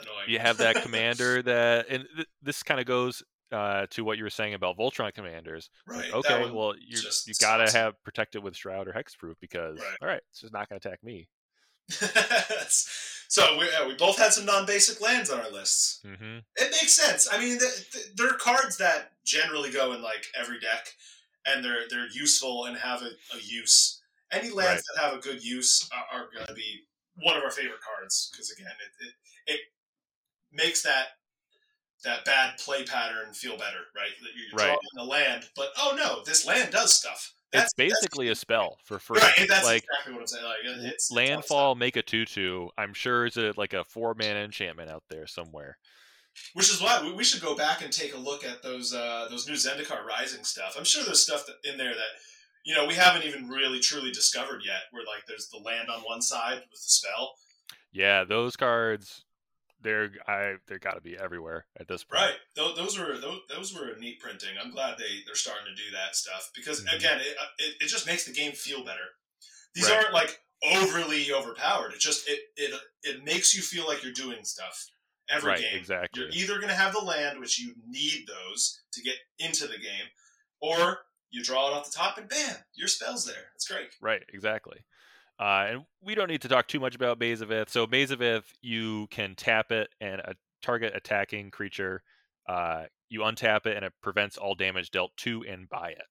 annoying. You have that commander that, and th- this kind of goes uh, to what you were saying about Voltron commanders. right. that Okay, one well you you gotta have protected with shroud or hexproof because Right. all right, it's just not gonna attack me. so we, uh, we both had some non-basic lands on our lists. hmm It makes sense. I mean, th- th- there are cards that generally go in like every deck, and they're they're useful and have a, a use. Any lands that have a good use are, are going to be one of our favorite cards because again, it, it it makes that that bad play pattern feel better, right? That you're Right. drawing a land, but oh no, this land does stuff. It's basically a spell for free. right. That's like exactly what I'm saying. Like it- it's it's landfall make a tutu i'm sure is a like a four-man enchantment out there somewhere Which is why we, we should go back and take a look at those uh, those new Zendikar Rising stuff. I'm sure there's stuff that, in there that you know we haven't even really truly discovered yet. Where like there's the land on one side with the spell, yeah those cards they're i they're got to be everywhere at this point right? Those, those were those, those were a neat printing. I'm glad they they're starting to do that stuff because Mhm. again, it, it it just makes the game feel better. These Right. aren't like overly overpowered. It just it it it makes you feel like you're doing stuff every right game. exactly You're either going to have the land, which you need those to get into the game, or you draw it off the top and bam, your spell's there. It's great. right exactly uh, and we don't need to talk too much about Maze of Ith. So Maze of Ith, you can tap it and a target attacking creature, uh, you untap it and it prevents all damage dealt to and by it.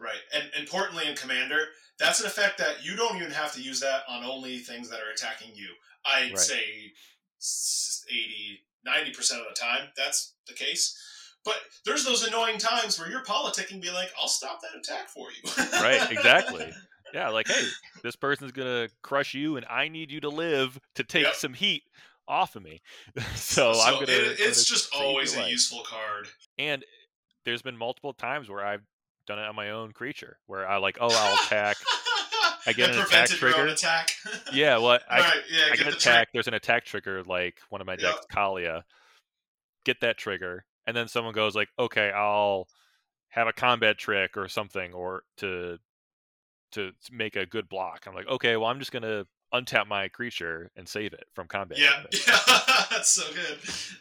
Right. And importantly in Commander, that's an effect that you don't even have to use that on only things that are attacking you. I'd Right. say s- 80, 90% of the time that's the case. But there's those annoying times where you're politicking be like, I'll stop that attack for you. Right, exactly. Yeah, like hey, this person's gonna crush you, and I need you to live to take Yep. some heat off of me. so, I'm gonna. it- it's gonna just always a life. useful card. And there's been multiple times where I've done it on my own creature, where I like, oh, I'll attack. I get an attack trigger. attack. Yeah, well, I, right, yeah, I get get the an attack. There's an attack trigger, like one of my Yep. decks, Kaalia. Get that trigger, and then someone goes like, "Okay, I'll have a combat trick or something, or to to to make a good block." I'm like, "Okay, well, I'm just gonna untap my creature and save it from combat." Yeah, yeah, that's so good.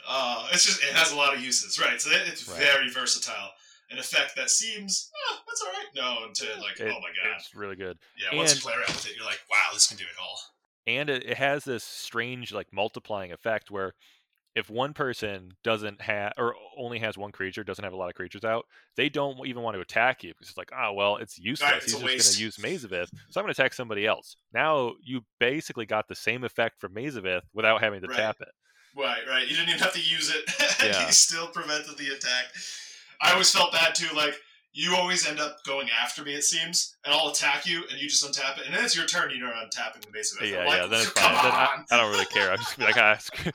Uh, it's just it has a lot of uses, right? So it- it's Right. very versatile. An effect that seems oh, that's all right. No, until like It- oh my god, it's really good. yeah. Once you play around with it, you're like, wow, this can do it all. and it, it has this strange like multiplying effect where if one person doesn't have or only has one creature, doesn't have a lot of creatures out, they don't even want to attack you because it's like, oh well, it's useless. Right, it's He's just going to use Maze of Ith, so I'm going to attack somebody else. Now you basically got the same effect from Maze of Ith without having to Right. tap it. Right, right. You didn't even have to use it. and Yeah. you still prevented the attack. I always felt bad too. Like you always end up going after me, it seems, and I'll attack you, and you just untap it, and then it's your turn. You're untapping the Maze of Ith. Yeah, like, yeah, then it's fine. Then I. I don't really care. I'm just gonna be like, ah,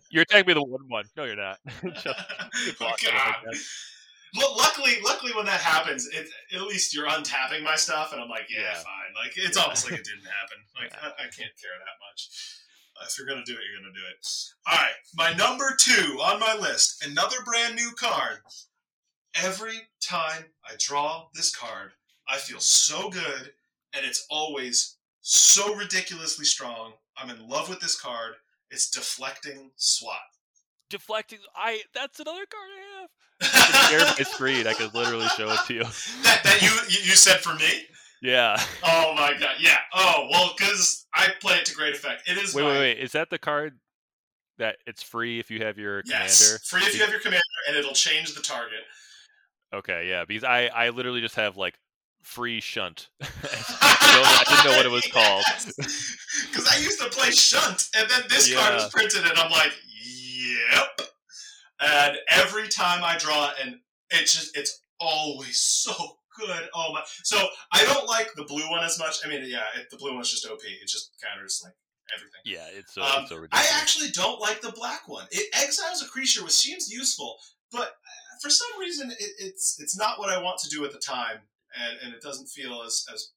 you're attacking me the one one. No, you're not. Just Oh, God. Well, luckily, luckily, when that happens, it, at least you're untapping my stuff, and I'm like, yeah, Yeah. fine. Like it's Yeah. almost like it didn't happen. Like I, I can't care that much. Uh, if you're gonna do it, you're gonna do it. All right, my number two on my list, another brand new card. Every time I draw this card, I feel so good, and it's always so ridiculously strong. I'm in love with this card. It's deflecting SWAT. Deflecting. I. That's another card I have. It's share my screen. I could literally show it to you. that that you you you said for me. Yeah. Oh my god, yeah. Oh well, because I play it to great effect. It is Wait, my, wait, wait. Is that the card that it's free if you have your Yes, commander? free if you have your commander, and it'll change the target. Okay, yeah. Because I, I literally just have like free shunt. I didn't know what it was called. Because I used to play Shunt, and then this card was printed, and I'm like, yep. And every time I draw it, and it's just it's always so good. Oh my! So I don't like the blue one as much. I mean, yeah, it, the blue one's just OP. It just counters like everything. Yeah, it's so, Um, it's so I actually don't like the black one. It exiles a creature, which seems useful, but for some reason, it, it's it's not what I want to do at the time, and, and it doesn't feel as as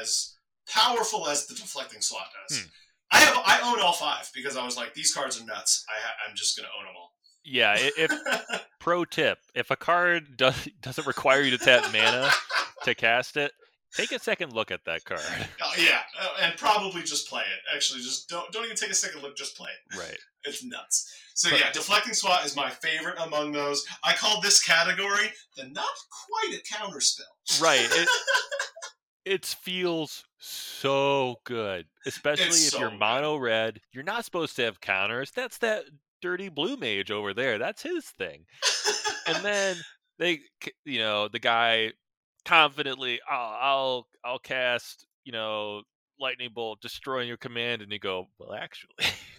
as powerful as the deflecting SWAT does. Hmm. I have I own all five because I was like, these cards are nuts. I ha- I'm just gonna own them all. yeah, if pro tip, if a card does, doesn't require you to tap mana to cast it, take a second look at that card. Oh, yeah, uh, and probably just play it. Actually, just don't don't even take a second look. Just play it. Right. It's nuts. So yeah, deflecting SWAT is my favorite among those. I call this category the not quite a counterspell. Right. It, it feels so good, especially It's if so you're mono red. You're not supposed to have counters. That's that dirty blue mage over there. That's his thing. And then they, you know, the guy confidently, I'll, I'll, I'll cast, you know, lightning bolt, destroying your command, and you go, well, actually,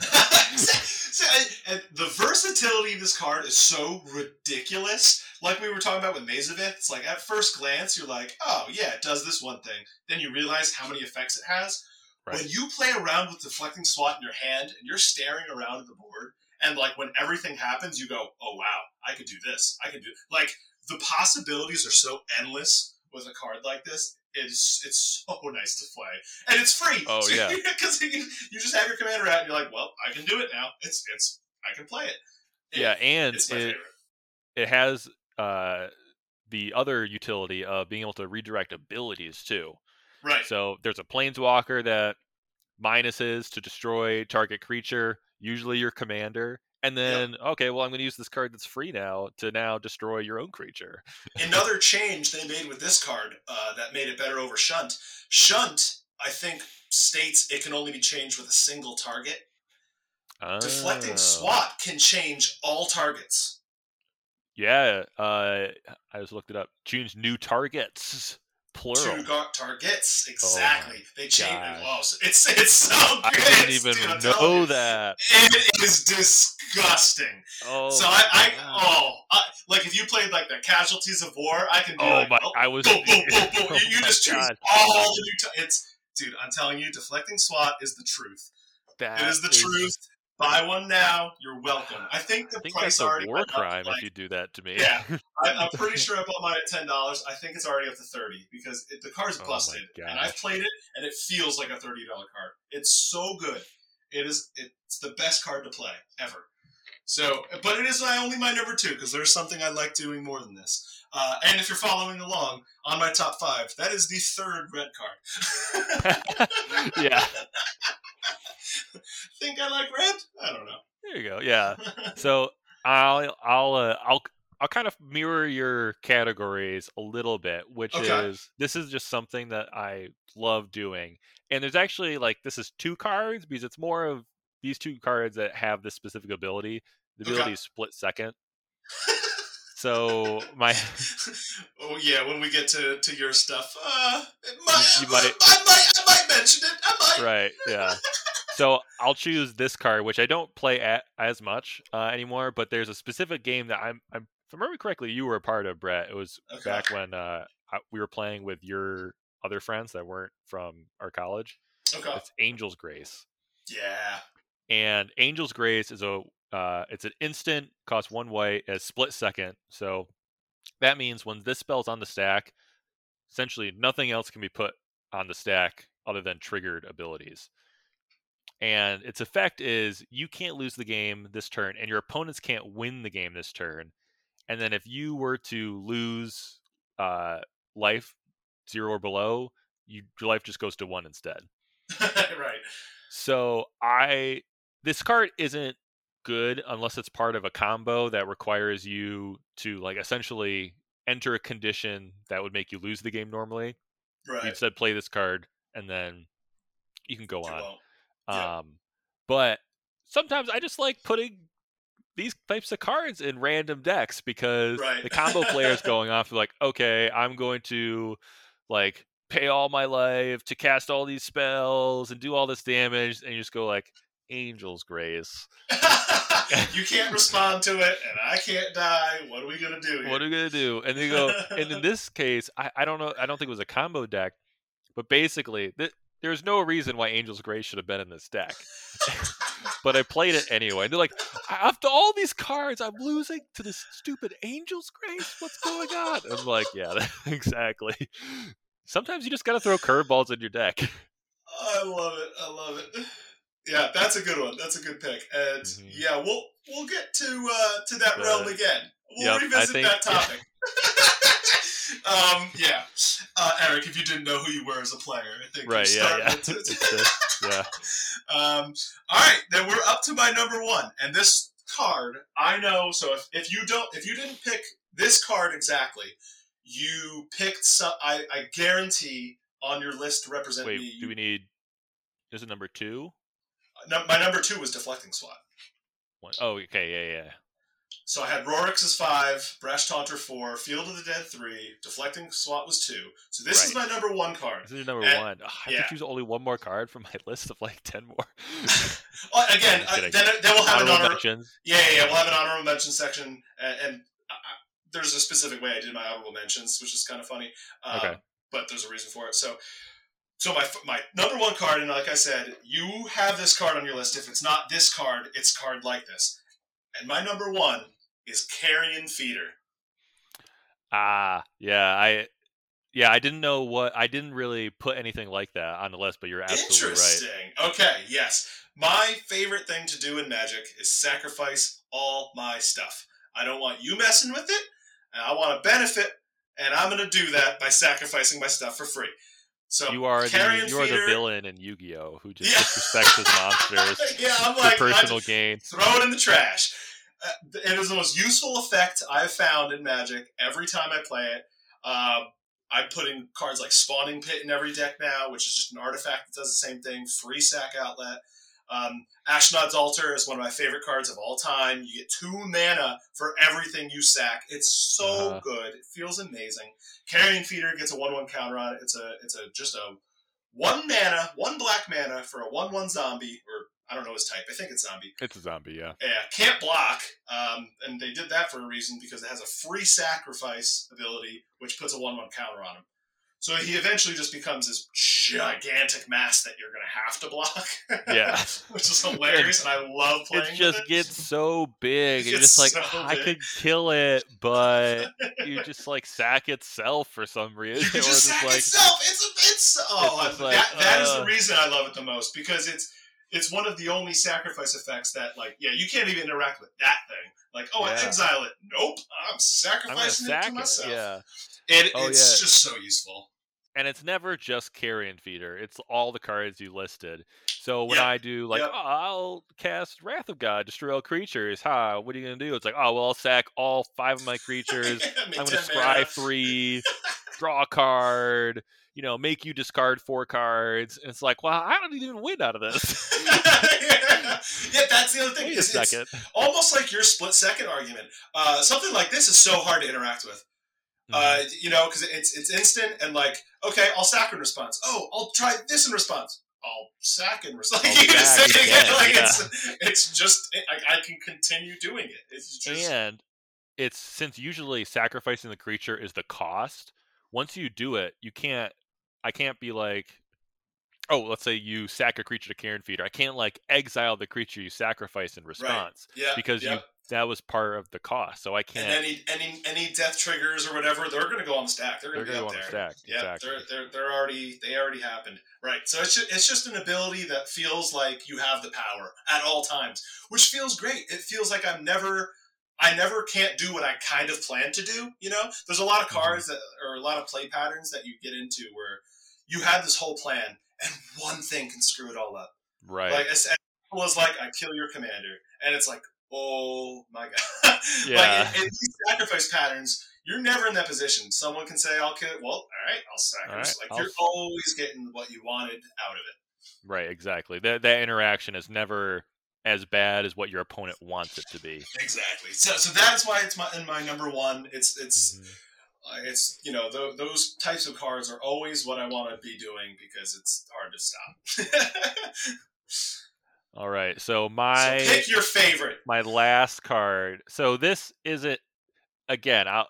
and, the versatility of this card is so ridiculous. Like we were talking about with Maze of Ith, it's like at first glance you're like, oh yeah, it does this one thing. Then you realize how many effects it has. Right. When you play around with deflecting SWAT in your hand and you're staring around at the board, and like when everything happens, you go, oh wow, I could do this. I could do like the possibilities are so endless with a card like this. It's it's so nice to play, and it's free. Oh, yeah. because you, you just have your commander out, and you're like, well, I can do it now. It's it's I can play it. It- yeah, and it, favorite. it has uh, the other utility of being able to redirect abilities too. Right. So there's a planeswalker that minuses to destroy target creature, usually your commander. And then, okay, well, I'm going to use this card that's free now to now destroy your own creature. Another change they made with this card uh, that made it better over Shunt. Shunt, I think, states it can only be changed with a single target. Deflecting Oh. SWAT can change all targets. Yeah, uh, I just looked it up. Choose new targets, plural. Two gar- targets, oh exactly. they change. gosh. Oh, so it's it's so I good. didn't even dude, know that. It is disgusting. Oh, so I, I oh, I, like if you played like the Casualties of War, I can be Oh like, my! oh, I was. boom, boom, boom, boom. Oh you you just choose God. all the new. T- it's dude, I'm telling you, deflecting SWAT is the truth. That it is the truth. Buy one now. You're welcome. I think the I think price that's a war crime like- if you do that to me. Yeah. I, I'm pretty sure I bought mine at ten dollars. I think it's already up to thirty because it, the card's Oh busted, and I've played it, and it feels like a thirty dollar card. It's so good. It is. It's the best card to play ever. So, but it is my only my number two because there's something I like doing more than this. Uh, and if you're following along on my top five, that is the third red card. yeah. Think I like red? I don't know. There you go. Yeah. So I'll I'll uh, I'll I'll kind of mirror your categories a little bit, which Okay. is this is just something that I love doing. And there's actually like this is two cards because it's more of these two cards that have this specific ability The Okay. ability is split second. So my oh yeah, when we get to, to your stuff, uh, might, You- might- I might I might mention it. I might. right, yeah. So I'll choose this card, which I don't play at, as much uh, anymore. But there's a specific game that I'm, I'm, if I remember correctly, you were a part of, Brett. It was Okay. back when uh, I, we were playing with your other friends that weren't from our college. Okay. It's Angel's Grace. Yeah. and Angel's Grace is a uh, it's an instant, costs one white, a split second. So that means when this spell's on the stack, essentially nothing else can be put on the stack other than triggered abilities. And its effect is you can't lose the game this turn, and your opponents can't win the game this turn. And then if you were to lose uh, life zero or below, you, your life just goes to one instead. right. So I this card isn't good unless it's part of a combo that requires you to like essentially enter a condition that would make you lose the game normally. You Right. instead play this card and then you can go on. yeah. Um but sometimes I just like putting these types of cards in random decks because Right. the combo players going off like, okay, I'm going to like pay all my life to cast all these spells and do all this damage, and you just go like Angel's Grace. you can't respond to it, and I can't die. What are we gonna do? Here? What are we gonna do? And they go, and in this case, I, I don't know, I don't think it was a combo deck, but basically, th- there's no reason why Angel's Grace should have been in this deck. but I played it anyway. And they're like, after all these cards, I'm losing to this stupid Angel's Grace. What's going on? I'm like, yeah, exactly. Sometimes you just gotta throw curveballs in your deck. I love it. I love it. Yeah, that's a good one. That's a good pick. And Mhm. yeah, we'll we'll get to uh, to that realm again. We'll Yep, revisit think- that topic. Um, yeah, uh, Eric, if you didn't know who you were as a player, I think Right, yeah, yeah. just, yeah. Um, all right, then we're up to my number one, and this card I know. So if, if you don't, if you didn't pick this card exactly, you picked some. I, I guarantee on your list to represent Wait, me. do we need is it number two? no, my number two was deflecting swat. One. Oh, okay, yeah, yeah. So I had Rorik's five, Brash Taunter four, Field of the Dead three, deflecting swat was two. So this is my number one card. This is your number And- one. Ugh, I yeah. choose only one more card from my list of like ten more. Oh, again, uh, then, then we'll have an Honorable honor. mentions. Yeah, yeah, yeah, we'll have an honorable mention section, and, and uh, there's a specific way I did my honorable mentions, which is kind of funny. Um, Okay. But there's a reason for it. So, so my my number one card, and like I said, you have this card on your list. If it's not this card, it's card like this. And my number one is Carrion Feeder. Ah, yeah, I, yeah, I didn't know what I didn't really put anything like that on the list, but you're absolutely right. Interesting. Okay, yes. My favorite thing to do in Magic is sacrifice all my stuff. I don't want you messing with it, and I want to benefit, and I'm going to do that by sacrificing my stuff for free. So You are the you are the villain in Yu-Gi-Oh who just Yeah. disrespects his monsters yeah, I'm for like, personal gain. throw it in the trash. Uh, it is the most useful effect I've found in Magic every time I play it. Uh, I put in cards like Spawning Pit in every deck now, which is just an artifact that does the same thing. Free sack outlet. Um, Ashnod's Altar is one of my favorite cards of all time. You get two mana for everything you sack. It's so Uh-huh. good. It feels amazing. Carrion Feeder gets a one-one counter on it. It's a it's a just a one mana, one black mana for a one-one zombie, or I don't know his type. I think it's zombie. It's a zombie, yeah. Yeah, can't block. Um, and they did that for a reason because it has a free sacrifice ability, which puts a one-one counter on him. So he eventually just becomes this gigantic mass that you're going to have to block. Yeah. which is hilarious, and I love playing. It just it. gets so big, It and you're just like so I big. could kill it, but you just like sack itself for some reason. You just sack like, itself. It's a, it's oh It's like, that that is uh. the reason I love it the most because it's it's one of the only sacrifice effects that like yeah you can't even interact with that thing like oh I exile it nope I'm I'm sacrificing it to myself Yeah, it, Oh, it's yeah. just so useful and it's never just carrion feeder. It's all the cards you listed. So when. I do like, oh, I'll cast Wrath of God, destroy all creatures. Ha! What are you gonna do? It's like, oh, well, I'll sack all five of my creatures. I'm gonna scry three, draw a card, you know, make you discard four cards. And it's like, well, I don't even win out of this. yeah. yeah, that's the other thing. Wait a is it's second. almost like your split second argument. Uh, something like this is so hard to interact with. Uh, you know, because it's it's instant and like, okay, I'll sack in response. Oh, I'll try this in response. I'll sack in response. Like, you say it again, like yeah. it's it's just I, I can continue doing it. It's just and it's since usually sacrificing the creature is the cost. Once you do it, you can't. I can't be like, oh, let's say you sack a creature to Carrion Feeder. I can't like exile the creature you sacrifice in response yeah because yeah. you that was part of the cost. So I can't. any any any death triggers or whatever, they're going to go on the stack. They're going to be up go on there. the stack. Yeah, exactly. they're, they're they're already they already happened. Right. So it's just, it's just an ability that feels like you have the power at all times, which feels great. It feels like I'm never I never can't do what I kind of plan to do, you know? There's a lot of Mhm. cards that or a lot of play patterns that you get into where you had this whole plan and one thing can screw it all up. right. Like as as like I kill your commander and it's like, "Oh my god." Yeah. like in, in these sacrifice patterns, you're never in that position. Someone can say, "I'll kill." Well, all right, I'll sacrifice. Right, like I'll you're always getting what you wanted out of it. right. Exactly. That that interaction is never as bad as what your opponent wants it to be. Exactly. So, so that is why it's my in my number one. It's it's Mhm. Uh, it's you know th- those types of cards are always what I want to be doing because it's hard to stop. All right. So my so pick your favorite. my last card. So this isn't again. I'll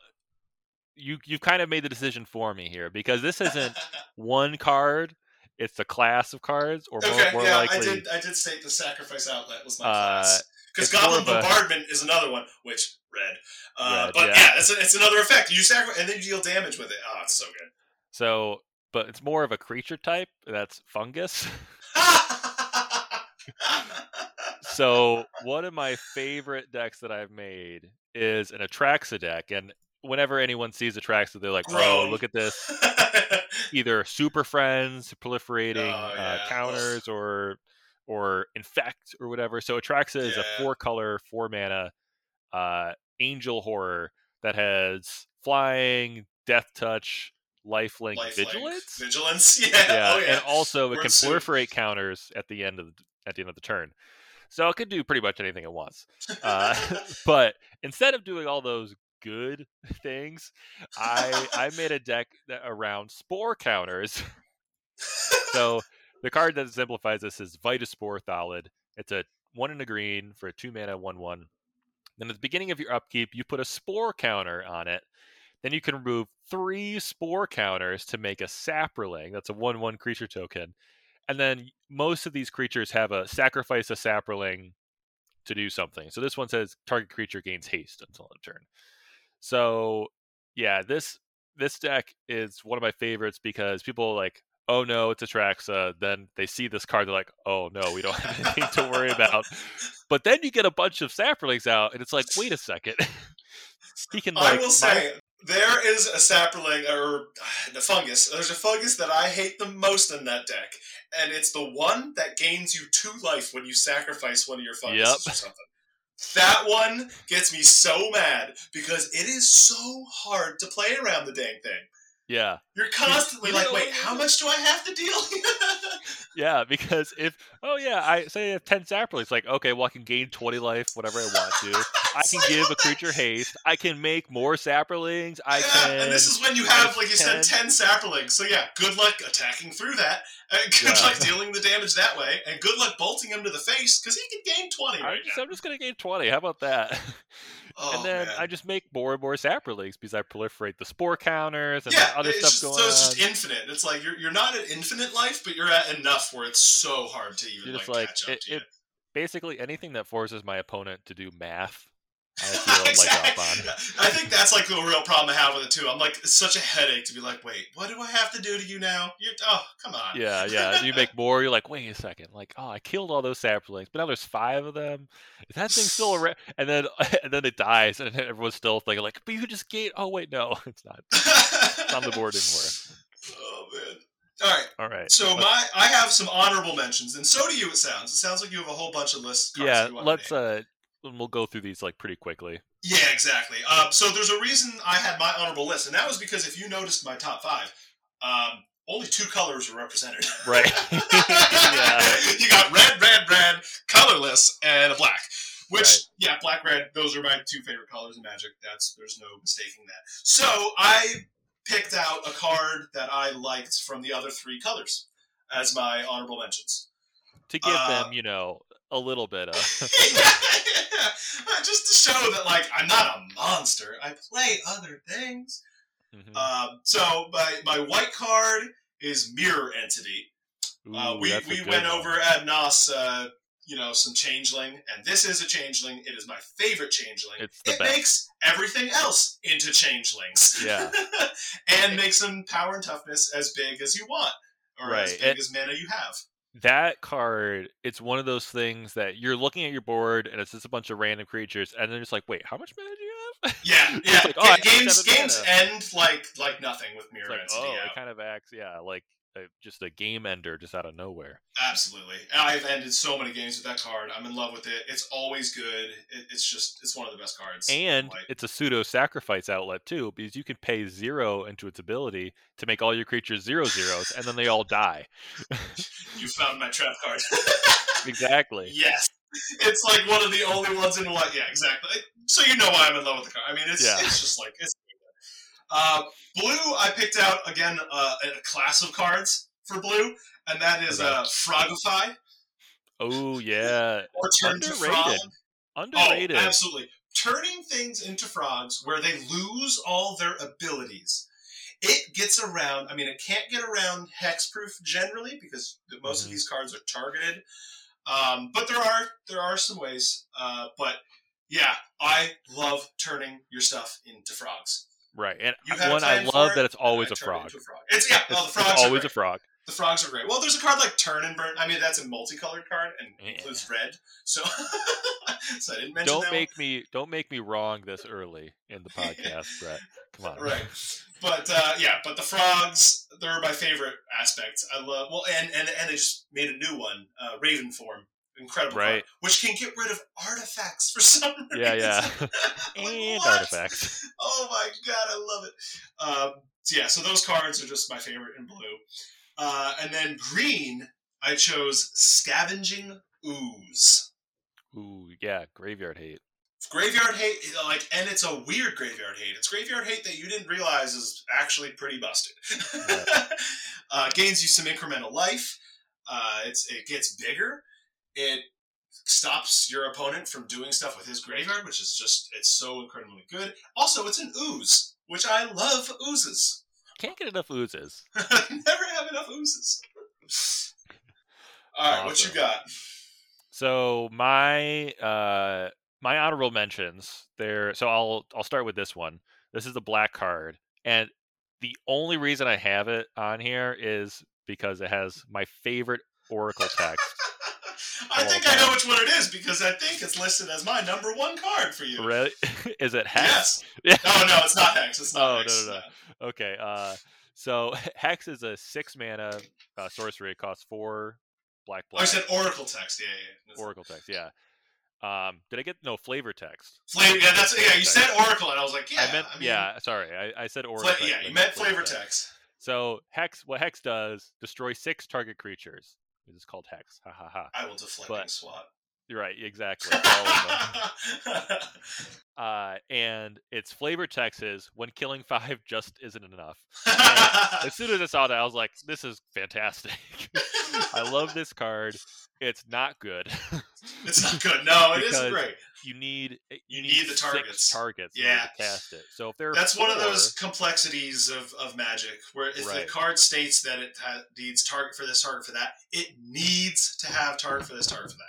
you you've kind of made the decision for me here because this isn't one card. It's the class of cards, or more, more yeah, likely, I did. I did state the sacrifice outlet was my Uh, class because Goblin of a- Bombardment is another one, which red. Uh, Red, but yeah. yeah, it's, a, it's another effect. You sacrifice and then you deal damage with it. Oh, it's so good. So, but it's more of a creature type. That's fungus. so one of my favorite decks that I've made is an Atraxa deck, and whenever anyone sees Atraxa, they're like, "Oh, look at this!" Either super friends proliferating Oh, uh, counters, or or infect or whatever. So Atraxa is a four color, four mana uh, angel horror that has flying, death touch, lifelink, Lifelink. vigilance. Vigilance, yeah. yeah, oh yeah. and also it Word can soup. proliferate counters at the end of the, at the end of the turn. So it could do pretty much anything it wants. Uh, but instead of doing all those good things, I I made a deck that around spore counters. so the card that exemplifies this is Vitaspore Thallid. It's a one in a green for a two mana one one. Then at the beginning of your upkeep, you put a spore counter on it. Then you can remove three spore counters to make a saproling. That's a one one creature token. And then most of these creatures have a sacrifice a saproling to do something. So this one says target creature gains haste until end turn. So yeah, this this deck is one of my favorites because people like, oh no, it's Atraxa. Then they see this card, they're like, oh no, we don't have anything to worry about. But then you get a bunch of saplings out, and it's like, wait a second. he can like I will say there is a sapling or the fungus. There's a fungus that I hate the most in that deck, and it's the one that gains you two life when you sacrifice one of your funguses Yep. or something. That one gets me so mad because it is so hard to play around the dang thing. Yeah, You're constantly like, wait, how much do I have to deal? yeah, because if oh yeah, I say I have ten saplings, like okay, well I can gain twenty life whatever I want to. I can give a creature haste. I can make more saplings. I yeah, can. and this is when you have, like you said, 10. 10 saplings. So, yeah, good luck attacking through that. And good Yeah. luck dealing the damage that way. And good luck bolting him to the face because he can gain 20 I'm right just. I'm just gonna gain twenty. How about that? Oh, and then man. I just make more and more saplings because I proliferate the spore counters and yeah, other stuff just, going so it's on. just infinite. It's like you're, you're not at infinite life, but you're at enough where it's so hard to even like, like catch up it, to it basically anything that forces my opponent to do math. I feel like exactly. I think that's like the real problem I have with it too. I'm like, it's such a headache to be like, wait, what do I have to do to you now? You're, oh, come on. Yeah, yeah. You make more. You're like, wait a second. Like, oh, I killed all those saplings, but now there's five of them. Is that thing still around? And then, and then it dies, and everyone's still thinking like, but you just gave. Oh wait, no, it's not. It's on the board anymore. Oh man. All right. All right. So let's- my I have some honorable mentions, and so do you. It sounds. It sounds like you have a whole bunch of lists. yeah, that you wanna let's name. Uh, uh, we'll go through these like pretty quickly. Yeah, exactly. Um, so there's a reason I had my honorable list, and that was because if you noticed my top five, um, only two colors were represented. Right. yeah. You got red, red, red, colorless, and a black. Which, Right. yeah, black, red. Those are my two favorite colors in Magic. That's there's no mistaking that. So I picked out a card that I liked from the other three colors as my honorable mentions. To give Uh, them, you know, a little bit of Just to show that, like, I'm not a monster. I play other things. Mhm. Um, so my my white card is Mirror Entity. Uh, we we went one. over at Nos, uh, you know, some changeling, and this is a changeling. It is my favorite changeling. It's the it best. makes everything else into changelings. Yeah. and makes them power and toughness as big as you want, or as big and- as mana you have. That card it's one of those things that you're looking at your board and it's just a bunch of random creatures and then it's like wait how much mana do you have Yeah, yeah. like, oh, games games mana. end like like nothing with Mirror it's like Entity. oh yeah. it kind of acts yeah like a, just a game ender just out of nowhere Absolutely. I've ended so many games with that card. I'm in love with it. It's always good. It, it's just, it's one of the best cards. and it's a pseudo sacrifice outlet too because you can pay zero into its ability to make all your creatures zero zeros and then they all die you found my trap card. exactly yes. It's like one of the only ones in what? Yeah, exactly. So you know why I'm in love with the card. I mean, it's, Yeah. it's just like, it's uh, blue, I picked out, again, uh, a class of cards for blue, and that is uh, Frogify, oh yeah or Turn to Frog. Underrated. underrated Oh, absolutely. Turning things into frogs where they lose all their abilities. It gets around, I mean, it can't get around hexproof generally because most Mhm. of these cards are targeted. Um, but there are there are some ways. Uh, but yeah, I love turning your stuff into frogs. Right and one i love it, that it's always a turned it a frog. It's yeah, well, the it's frogs are always a frog The frogs are great. Well, there's a card like Turn and Burn. I mean, that's a multicolored card and Yeah. includes red. So, so I didn't mention don't that one. make me don't make me wrong this early in the podcast, Brett. Come on. right but uh, yeah but the frogs they're my favorite aspects i love well and and, and they just made a new one uh, Ravenform incredible card, Right. which can get rid of artifacts for some reason Yeah, yeah. Like, and what? artifacts. oh my god i love it so yeah so those cards are just my favorite in blue uh, and then green i chose scavenging ooze Ooh, yeah, graveyard hate. graveyard hate like and it's a weird graveyard hate it's graveyard hate that you didn't realize is actually pretty busted uh, gains you some incremental life uh, it's it gets bigger it stops your opponent from doing stuff with his graveyard which is just it's so incredibly good also it's an ooze which i love oozes Can't get enough oozes. never have enough oozes all right what you got So my uh my honorable mentions there so I'll I'll start with this one. This is the black card. And the only reason I have it on here is because it has my favorite Oracle text. I all think I know which one it is because I think it's listed as my number one card for you. Really? is it Hex? Yes. No, no, it's not Hex. It's not Oh, no, Hex. no, no. Okay. Uh, so Hex is a six mana uh, sorcery. It costs four black Oh, I said Oracle text. Yeah, yeah. That's- Oracle text. Yeah. Um, did I get no flavor text? Flavor. Yeah, that's yeah. You Text. said Oracle, and I was like, yeah. I meant mean, yeah. Sorry, I, I said Oracle. text, yeah, you meant flavor text. So Hex, what Hex does, destroy six target creatures. This is called Hex. Ha ha ha. I will deflect But- and swat. You're right. Exactly. All of them. Uh, and its flavor text is when killing five just isn't enough. As soon as I saw that, I was like, "This is fantastic! I love this card. It's not good. it's not good. No, it isn't great. You need You need the six targets. targets Yeah. to cast it. So if there That's one of those complexities of, of Magic, where if Right. the card states that it ha- needs target for this, target for that, it needs to have target for this, target for that.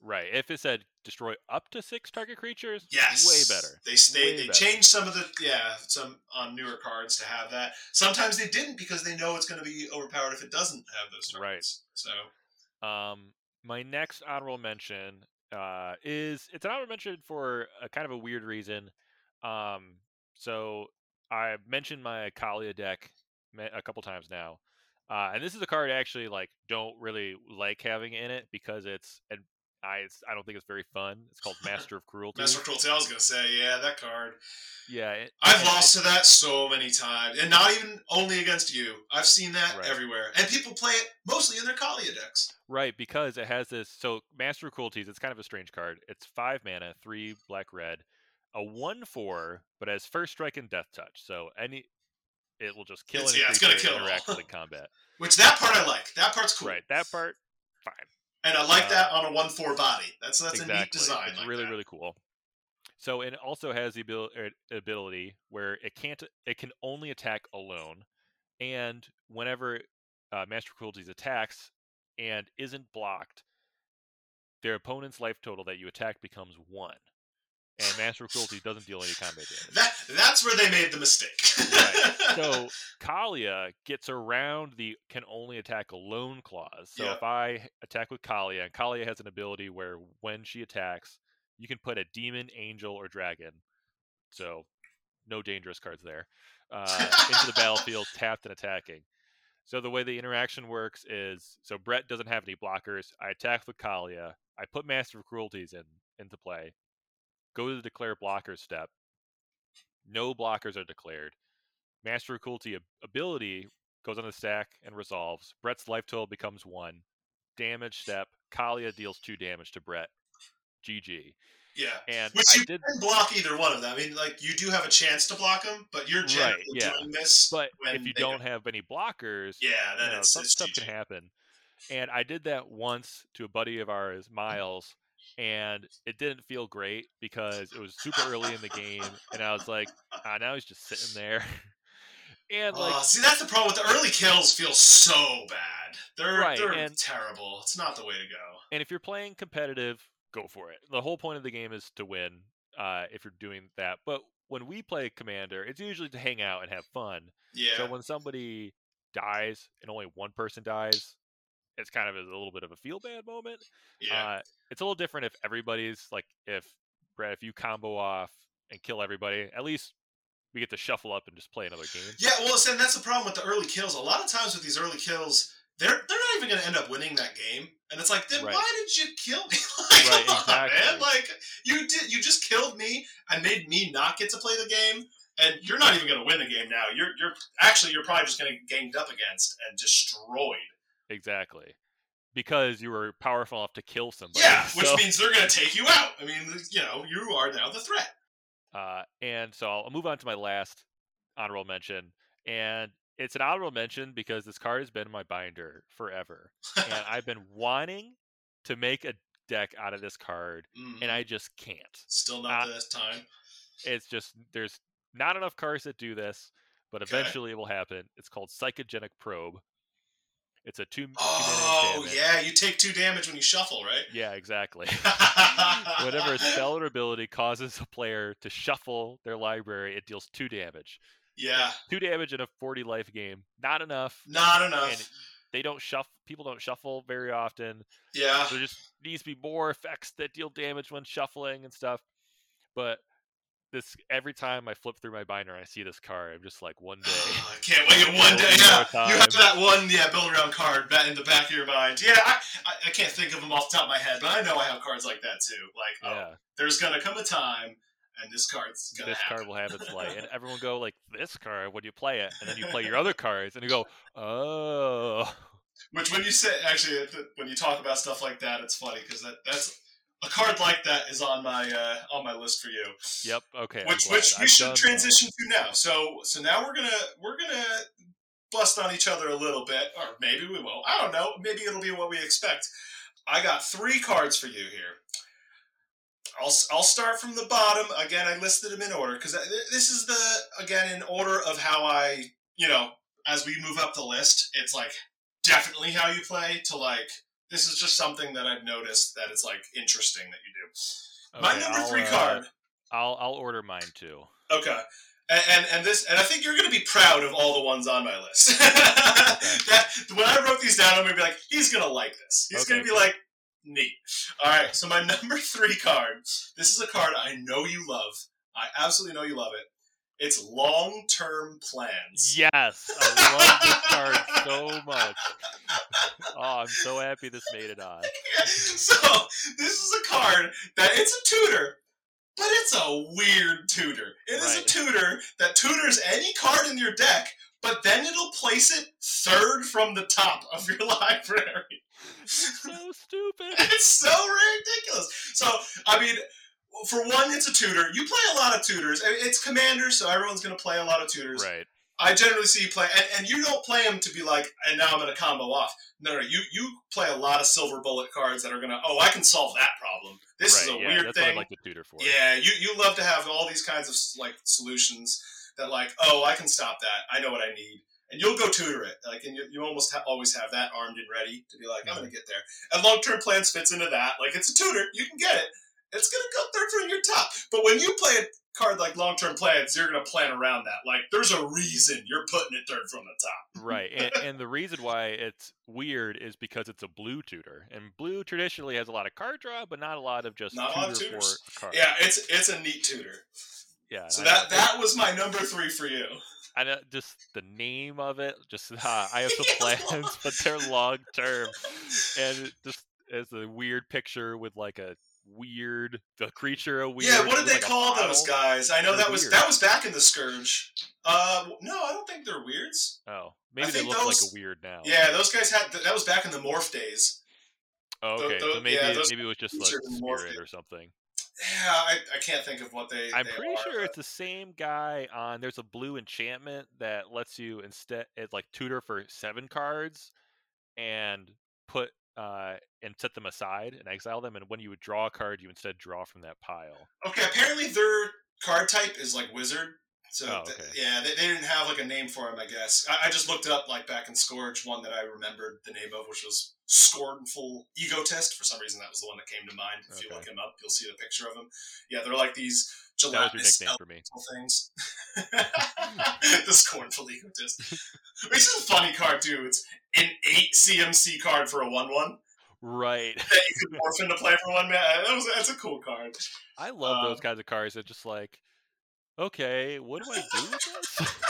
right. If it said destroy up to six target creatures, Yes, way better. They they, Way they better. changed some of the yeah some on newer cards to have that. Sometimes they didn't because they know it's going to be overpowered if it doesn't have those targets. Right. So Um, my next honorable mention uh, is it's an honorable mention for a kind of a weird reason. Um, so I mentioned my Kaalia deck a couple times now, uh, and this is a card I actually like don't really like having in it because it's I I don't think it's very fun. It's called Master of Cruelty. Master of Cruelty. I was gonna say, yeah, that card. yeah, it, I've and lost to that so many times, and not even only against you. I've seen that Right. everywhere, and people play it mostly in their Kaalia decks. Right, because it has this. So Master of Cruelties, it's kind of a strange card. It's five mana, three black red, a one four, but has first strike and death touch. So any, it will just kill It's- yeah, it's gonna it kill with in combat. Which that part I like. That part's cool. Right, that part, fine. And I like Uh, that on a one four body. That's that's exactly. a neat design. It's like really that. really cool. So and it also has the abil- er, ability where it can't, it can only attack alone, and whenever uh, Master of Cruelties attacks and isn't blocked, their opponent's life total that you attack becomes one, and Master of Cruelty doesn't deal any combat damage. That that's where they made the mistake. Right. So Kaalia gets around the can only attack alone clause. So Yeah. if I attack with Kaalia, and Kaalia has an ability where when she attacks, you can put a demon, angel, or dragon. So no dangerous cards there. Uh, into the battlefield, tapped and attacking. So the way the interaction works is so Brett doesn't have any blockers. I attack with Kalia. I put Master of Cruelties in into play. Go to the declare blocker step. No blockers are declared. Master of Cruelty ability goes on the stack and resolves. Brett's life total becomes one. Damage step. Kaalia deals two damage to Brett. GG. yeah. And Which I you did, can block either one of them. I mean, like you do have a chance to block them, but you're generally yeah. doing this. but when if you don't have any blockers, yeah, then you know, it's, some it's stuff GG. can happen. And I did that once to a buddy of ours, mm-hmm. Miles, and it didn't feel great because it was super early in the game, and I was like, ah, now he's just sitting there. and like, Uh, see, that's the problem with the early kills. Feel so bad. They're Right, they're and- terrible. It's not the way to go. and if you're playing competitive, go for it. The whole point of the game is to win. Uh, if you're doing that, but when we play Commander, it's usually to hang out and have fun. Yeah. So when somebody dies and only one person dies, it's kind of a little bit of a feel bad moment. yeah. Uh, it's a little different if everybody's like if Brad, if you combo off and kill everybody, at least we get to shuffle up and just play another game. Yeah, well, and that's the problem with the early kills. A lot of times with these early kills, they're they're not even going to end up winning that game, and it's like, then Right. why did you kill me? like, Right, come on, exactly. man. Like you did, you just killed me and made me not get to play the game, and you're not even going to win the game now. You're you're actually you're probably just going to get ganged up against and destroyed. Exactly. Because you were powerful enough to kill somebody. yeah, which So, means they're going to take you out. I mean, you know, you are now the threat. uh, and so I'll move on to my last honorable mention. And it's an honorable mention because this card has been in my binder forever. and I've been wanting to make a deck out of this card, Mhm. and I just can't. Still not this time. It's just there's not enough cards that do this, but Okay. eventually it will happen. It's called Psychogenic Probe. It's a two. Oh yeah, you take two damage when you shuffle, right? Yeah, exactly. Whenever a spell or ability causes a player to shuffle their library, it deals two damage. Yeah, Two damage in a 40 life game. Not enough. not enough. And they don't shuffle. People don't shuffle very often. yeah. There just needs to be more effects that deal damage when shuffling and stuff. But this every time I flip through my binder and I see this card, I'm just like, one day. Oh, I can't wait one day. Yeah, you have that one, yeah, build around card in the back of your mind. Yeah, I, I, can't think of them off the top of my head, but I know I have cards like that too. Like, oh, yeah, there's gonna come a time, and this card's gonna this happen. card will have its light, and everyone go like, "This card." When you play it, and then you play your other cards, and you go, "Oh." Which, when you say actually, when you talk about stuff like that, it's funny because that that's a card like that is on my uh, on my list for you. Yep. Okay. Which which we I've should done transition to now. So so now we're gonna we're gonna bust on each other a little bit, or maybe we won't. I don't know. Maybe it'll be what we expect. I got three cards for you here. I'll I'll start from the bottom again. I listed them in order because this is the again in order of how I you know as we move up the list. It's like definitely how you play to like. This is just something that I've noticed that it's like interesting that you do. Okay, My number I'll, three uh, card. I'll I'll order mine too. Okay. And, and and this and I think you're going to be proud of all the ones on my list. that when I wrote these down, I'm going to be like, he's going to like this. He's Okay, going to be cool. like, neat. All right. So my number three card. This is a card I know you love. I absolutely know you love it. It's long term plans. Yes, I love this card so much. Oh, I'm so happy this made it on. so this is a card that it's a tutor, but it's a weird tutor. It is Right. a tutor that tutors any card in your deck, but then it'll place it third from the top of your library. So stupid. It's so ridiculous. So, I mean, for one, it's a tutor. You play a lot of tutors. I mean, It's commander, so everyone's going to play a lot of tutors. Right. I generally see you play, and, and you don't play them to be like, and now I'm going to combo off. No, no, you you play a lot of silver bullet cards that are going to, oh, I can solve that problem. This right. is a yeah, weird that's thing. what I like the tutor for. Yeah, you you love to have all these kinds of like solutions that like, oh, I can stop that. I know what I need, and you'll go tutor it. Like, and you, you almost ha- always have that armed and ready to be like, I'm Mhm. gonna get there. And long term plans fits into that. Like, it's a tutor, you can get it. It's gonna go third from your top. But when you play a card like long term plans, you're gonna plan around that. Like, there's a reason you're putting it third from the top. Right. And, and the reason why it's weird is because it's a blue tutor. And blue traditionally has a lot of card draw, but not a lot of just Not a lot of tutor tutors. for cards. Yeah, it's it's a neat tutor. Yeah. So that that was my number three for you. I know just the name of it. Just uh, I have some plans, but they're long term, and it just as a weird picture with like a weird the creature a weird. yeah, what did they like, call those guys? I know They're that was weird. that was back in the Scourge. Uh, no, I don't think they're weirds. Oh, maybe they think look like a weird now. Yeah, those guys had that was back in the morph days. Oh, okay. so maybe yeah, it- those maybe it was just like spirit or something. Yeah, I, I can't think of what they. I'm they pretty are, sure but- it's the same guy on. There's a blue enchantment that lets you instead it like tutor for seven cards, and put uh and set them aside and exile them. And when you would draw a card, you instead draw from that pile. Okay, apparently their card type is like wizard. So Oh, th- yeah, they, they didn't have like a name for him. I guess I, I just looked up like back in Scourge, one that I remembered the name of, which was Scornful Egotist. For some reason, that was the one that came to mind. If you look him up, you'll see the picture of him. Yeah, they're like these That was your gelatinous nickname for me. things. the Scornful Egotist. Which is a funny card too. It's an eight CMC card for a one-one Right. that you can morph into play for one man. That was that's a cool card. I love those Um, kinds of cards that just like, okay, what do I do with this?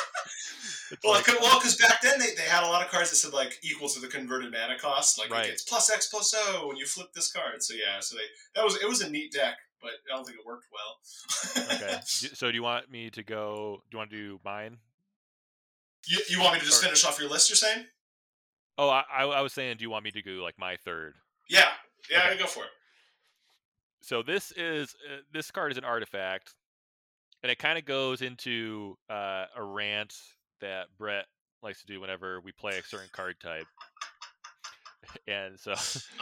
Well, like, because back then they, they had a lot of cards that said like equal to the converted mana cost, like Right. it gets plus X plus O when you flip this card. So yeah, so they that was it was a neat deck, but I don't think it worked well. okay. So do you want me to go? Do you want to do mine? you, you want me to just Or- finish off your list? You're saying? Oh, I, I I was saying, do you want me to go like my third? Yeah, yeah, Okay. go for it. So this is uh, this card is an artifact, and it kind of goes into uh, a rant that Brett likes to do whenever we play a certain card type. And so,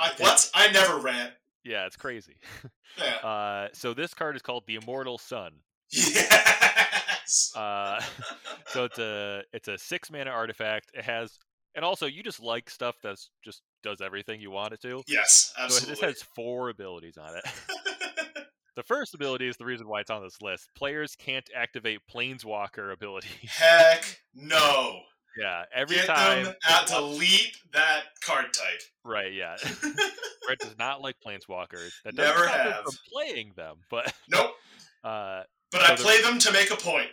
I, what? I never rant. yeah, it's crazy. Yeah. Uh, so this card is called the Immortal Sun. Yes. Uh, so it's a it's a six mana artifact. It has, and also you just like stuff that's just does everything you want it to. yes, So absolutely. this has four abilities on it. The first ability is the reason why it's on this list. Players can't activate Planeswalker ability. Heck no. yeah, every Get time. them out. leap that card type. Right, yeah. Brett does not like Planeswalkers. That Never doesn't stop him have. from playing them, but nope. uh, But So I play them to make a point.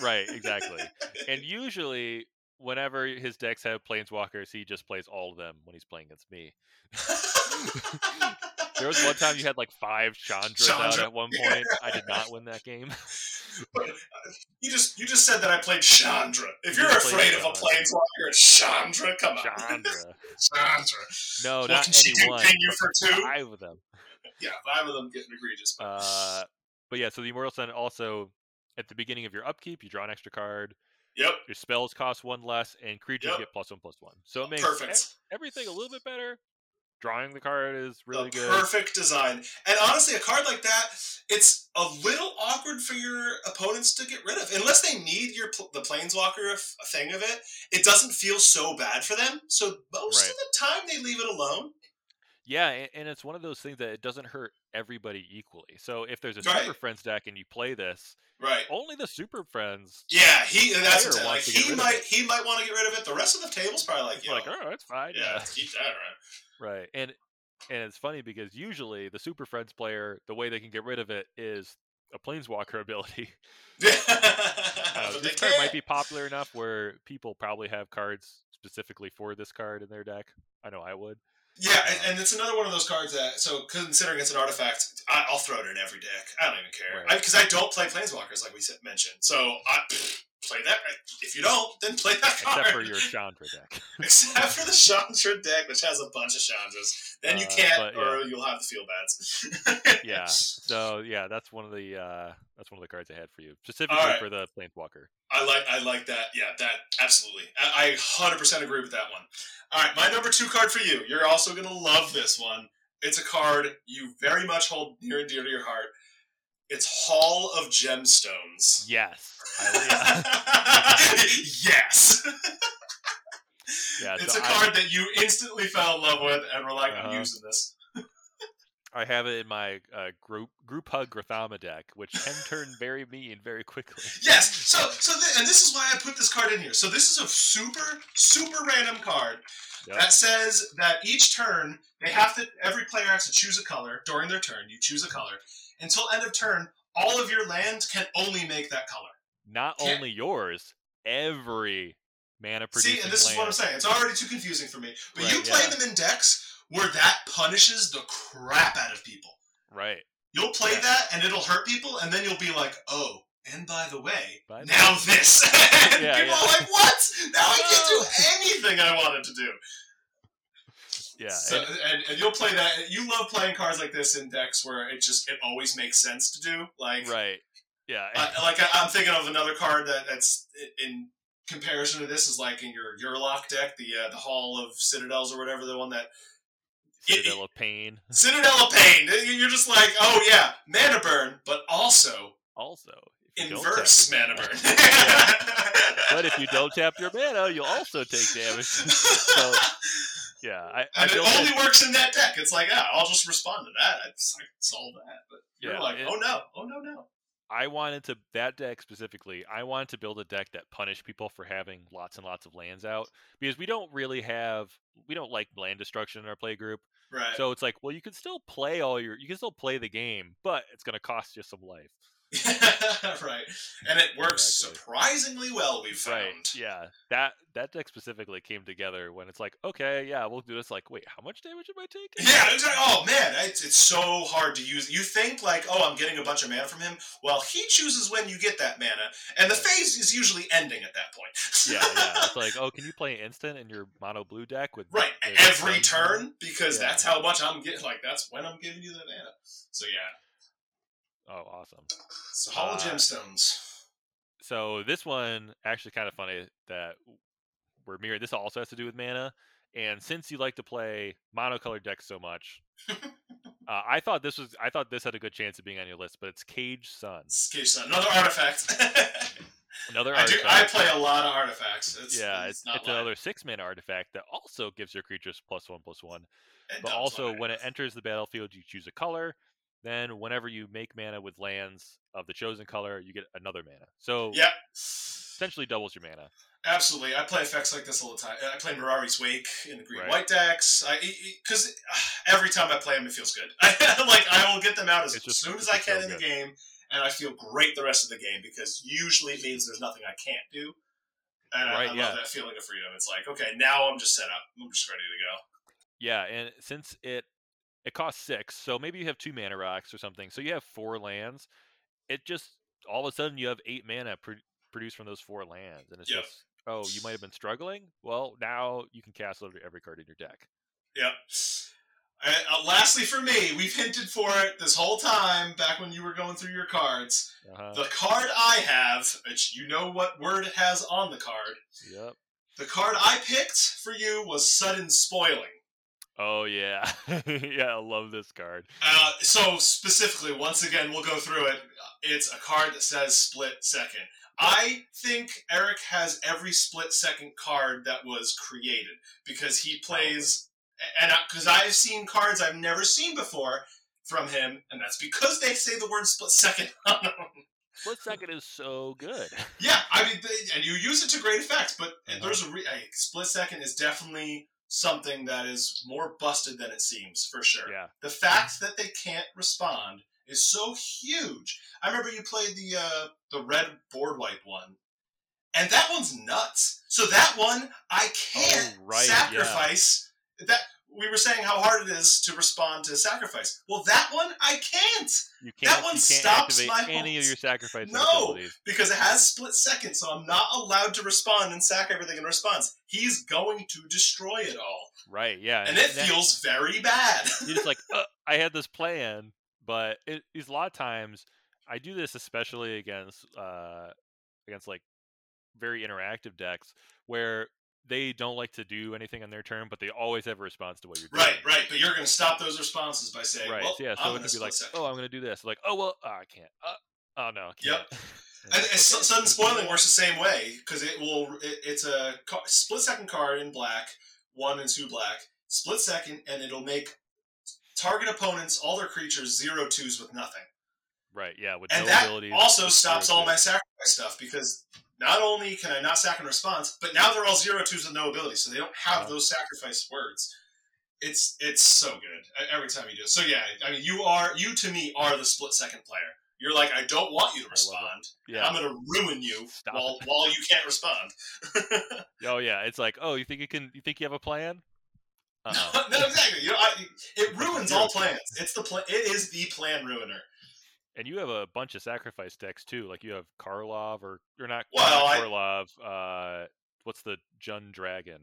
right, exactly. and usually, whenever his decks have Planeswalkers, he just plays all of them when he's playing against me. There was one time you had like five Chandras out Chandra. at one point. I did not win that game. you just you just said that I played Chandra. If You played afraid of a planeswalker, Chandra. Come on, Chandra. Chandra. No, What not can she do? any one. Ping you for two? Five of them. Yeah, five of them getting egregious. But Uh, but yeah, so the Immortal Sun also at the beginning of your upkeep, you draw an extra card. yep, Your spells cost one less, and creatures Yep. get plus one plus one. So it makes e- everything a little bit better. Drawing the card is really the good. perfect design. And honestly, a card like that, it's a little awkward for your opponents to get rid of, unless they need your the planeswalker f- thing of it. It doesn't feel so bad for them. So most Right. of the time, they leave it alone. Yeah, and, and it's one of those things that it doesn't hurt everybody equally. So if there's a Right. Super Friends deck and you play this, Right. only the Super Friends Yeah, he. That's player like wants to get he might he might want to get rid of it. The rest of the table's probably like, Yo, like, oh, it's fine. yeah, let's keep that around. Right. And and it's funny because usually the Super Friends player, the way they can get rid of it is a Planeswalker ability. Uh, this card might be popular enough where people probably have cards specifically for this card in their deck. I know I would. Yeah, and, and it's another one of those cards that, so considering it's an artifact, I, I'll throw it in every deck. I don't even care. Right. Because I, don't play Planeswalkers, like we said, mentioned. So I play that. If you don't, then play that card. Except for your Chandra deck. Except for the Chandra deck, which has a bunch of Chandras. Then you Uh, can't, but, or yeah. you'll have the feel bads. yeah. So yeah, that's one of the uh that's one of the cards I had for you. Specifically Alright. for the Planeswalker. I like I like that. Yeah, that absolutely. I, I 100% agree with that one. All right, my number two card for you. You're also gonna love this one. It's a card you very much hold near and dear to your heart. It's Hall of Gemstones. Yes. Yes. yeah. yeah. It's so a I- card that you instantly fell in love with and were like, I'm Uh-huh. using this. I have it in my uh, group group hug Grothama deck, which can turn very mean very quickly. Yes. So so th- and this is why I put this card in here. So this is a super super random card Yep. that says that each turn they have to every player has to choose a color during their turn. You choose a color until end of turn. All of your lands can only make that color. Not Can't- only yours, every mana producing See, and this is what I'm saying. It's already too confusing for me. But you play yeah. them in decks where that punishes the crap out of people. Right. You'll play Yeah. that and it'll hurt people, and then you'll be like, oh. And by the way, By now this. and Yeah, people are like, what? Now I can't do anything I wanted to do. Yeah. So, and- and, and you'll play that. You love playing cards like this in decks where it just it always makes sense to do. Like, right. Yeah. I- like I, I'm thinking of another card that, that's in comparison to this is like in your Urlock deck, the uh, the Hall of Citadels or whatever, the one that Citadel of Pain. Citadel of Pain. You're just like, oh yeah, mana burn, but also Also, if you don't inverse mana burn. But if you don't tap your mana, you'll also take damage. so yeah, I, I and it built it- only works in that deck. It's like, yeah, I'll just respond to that. I just like solve that. But you're like, it- oh no, oh no, no. I wanted to that deck specifically. I wanted to build a deck that punished people for having lots and lots of lands out because we don't really have we don't like land destruction in our play group. Right. So it's like, well, you can still play all your you can still play the game, but it's going to cost you some life. right. And it works Exactly. surprisingly well, we've found. Right. Yeah. That that deck specifically came together when it's like, okay, yeah, we'll do this. Like, wait, how much damage am I taking? Yeah, it's like, oh man, it's, it's so hard to use. You think like, oh, I'm getting a bunch of mana from him. Well, he chooses when you get that mana, and the phase is usually ending at that point. yeah, yeah. It's like, oh, can you play instant in your mono blue deck with right, every turn because Yeah. that's how much I'm getting. Like that's when I'm giving you the mana. So yeah, Oh, awesome. so Hall of Uh, Gemstones. So this one actually kind of funny that we're mirrored. This also has to do with mana, and since you like to play monocolored decks so much, uh, I thought this was I thought this had a good chance of being on your list, but it's Caged Sun, Caged Sun, another artifact. another I do. I play a lot of artifacts. It's, yeah, it's, it's, not it's another six mana artifact that also gives your creatures plus one plus one. It But also, when it enters the battlefield, you choose a color. Then, whenever you make mana with lands of the chosen color, you get another mana. So yeah, essentially doubles your mana. absolutely. I play effects like this all the time. I play Mirari's Wake in the green Right. white decks. I because every time I play them, it feels good. like I will get them out as just- soon as I can so in the game, and I feel great the rest of the game because usually it means there's nothing I can't do. And I- Right, I, yeah. love that feeling of freedom. It's like, okay, now I'm just set up. I'm just ready to go. Yeah, and since it it costs six, so maybe you have two mana rocks or something. So you have four lands. It just all of a sudden you have eight mana pro- produced from those four lands, and it's just oh, you might have been struggling. Well, now you can cast every, every card in your deck. Yep. Uh, uh, lastly, for me, we've hinted for it this whole time. Back when you were going through your cards, Uh-huh. the card I have, which you know what word it has on the card. Yep. The card I picked for you was sudden spoiling. Oh yeah, yeah. I love this card. Uh, so specifically, once again, we'll go through it. It's a card that says split second. I think Eric has every split second card that was created because he plays, and because I've seen cards I've never seen before from him, and that's because they say the word split second on them. Split second is so good. Yeah, I mean, they, and you use it to great effect, but Uh-huh. there's a, re- a split second is definitely something that is more busted than it seems for sure. Yeah. The fact that they can't respond is so huge. I remember you played the uh, the red board wipe one, and that one's nuts. So that one I can't Oh, right, sacrifice. That we were saying how hard it is to respond to sacrifice. Well, that one I can't You can't, That one can't stops my any of your sacrifice No. because it has split second, so I'm not allowed to respond and sack everything in response. He's going to destroy it all, Right, yeah. and it that- feels very bad. you're just like, uh, I had this plan, but it is a lot of times I do this especially against uh against like very interactive decks where they don't like to do anything on their turn, but they always have a response to what you're doing. right, right. But you're going to stop those responses by saying, Right. "Well, yeah, so I'm it could be like, second." oh, I'm going to do this. Like, oh well, oh, I can't. Uh, oh no, I Yep. can't. And And, and su- sudden spoiling works the same way because it will. It, it's a ca- split second card in black, one and two black. Split second, and it'll make target opponents all their creatures zero twos with nothing. Right. Yeah. With And no that also stops all my sacrifice stuff because not only can I not sack in response, but now they're all zero twos with no ability, so they don't have those sacrifice words. It's it's so good every time you do it. So yeah, I mean, you are you to me are the split second player. You're like, I don't want you to I love it. respond. Yeah. I'm gonna ruin you Stop while it. while you can't respond. Oh yeah. It's like, oh, you think you can? You think you have a plan? Uh-uh. no, exactly. You know, I, it ruins all plans. It's the plan. It is the plan ruiner. And you have a bunch of sacrifice decks too. Like you have Karlov or or not, Well, not I- Karlov. Uh, what's the Jund Dragon?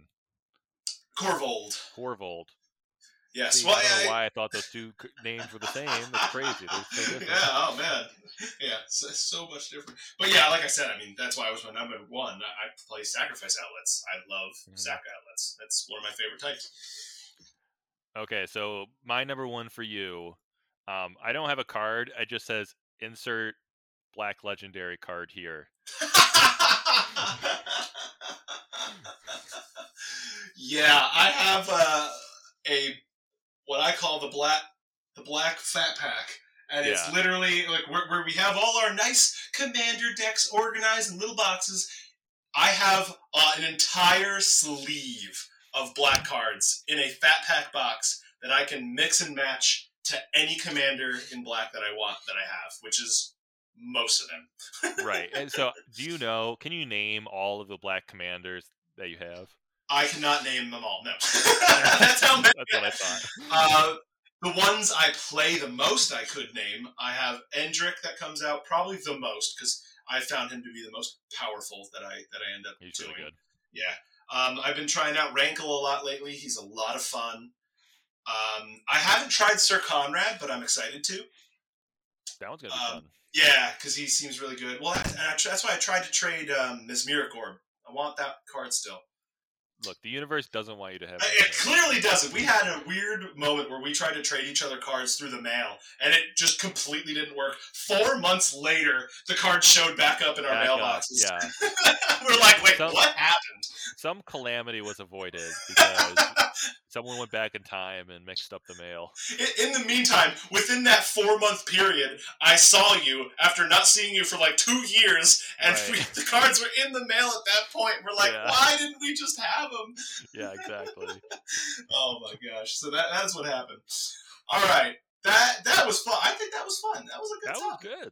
Korvold. Korvold. Yes. See, well, I don't know I- why I thought those two names were the same. It's crazy. So yeah. Oh man. Yeah. So, so much different. But yeah, like I said, I mean, that's why I was my number one. I, play sacrifice outlets. I love Mhm. sac outlets. That's one of my favorite types. Okay, so my number one for you. Um, I don't have a card. It just says insert black legendary card here. yeah, I have uh, a what I call the black the black fat pack, and it's Yeah. literally like where, where we have all our nice commander decks organized in little boxes. I have uh, an entire sleeve of black cards in a fat pack box that I can mix and match to any commander in black that I want that I have, which is most of them. Right. And so, do you know? Can you name all of the black commanders that you have? I cannot name them all. No, that's how many. That's what I thought. Uh, the ones I play the most, I could name. I have Endrek that comes out probably the most because I found him to be the most powerful that I that I end up He's doing. really good. Yeah. Um, I've been trying out Rankle a lot lately. He's a lot of fun. Um, I haven't tried Sir Conrad, but I'm excited to. That one's gonna be Um, fun. Yeah, because he seems really good. Well, and I, that's why I tried to trade um, Mesmeric Orb. I want that card still. Look, the universe doesn't want you to have. That It clearly doesn't. We had a weird moment where we tried to trade each other cards through the mail, and it just completely didn't work. Four months later, the cards showed back up in our Back up, mailboxes. Yeah. We're like, wait, So- what happened? Some calamity was avoided because someone went back in time and mixed up the mail. In, in the meantime, within that four month period, I saw you after not seeing you for like two years, and Right. we, the cards were in the mail at that point. We're like, Yeah. why didn't we just have them? Yeah, exactly. Oh my gosh! So that that's what happened. All right, that that was fun. I think that was fun. That was a good that was good.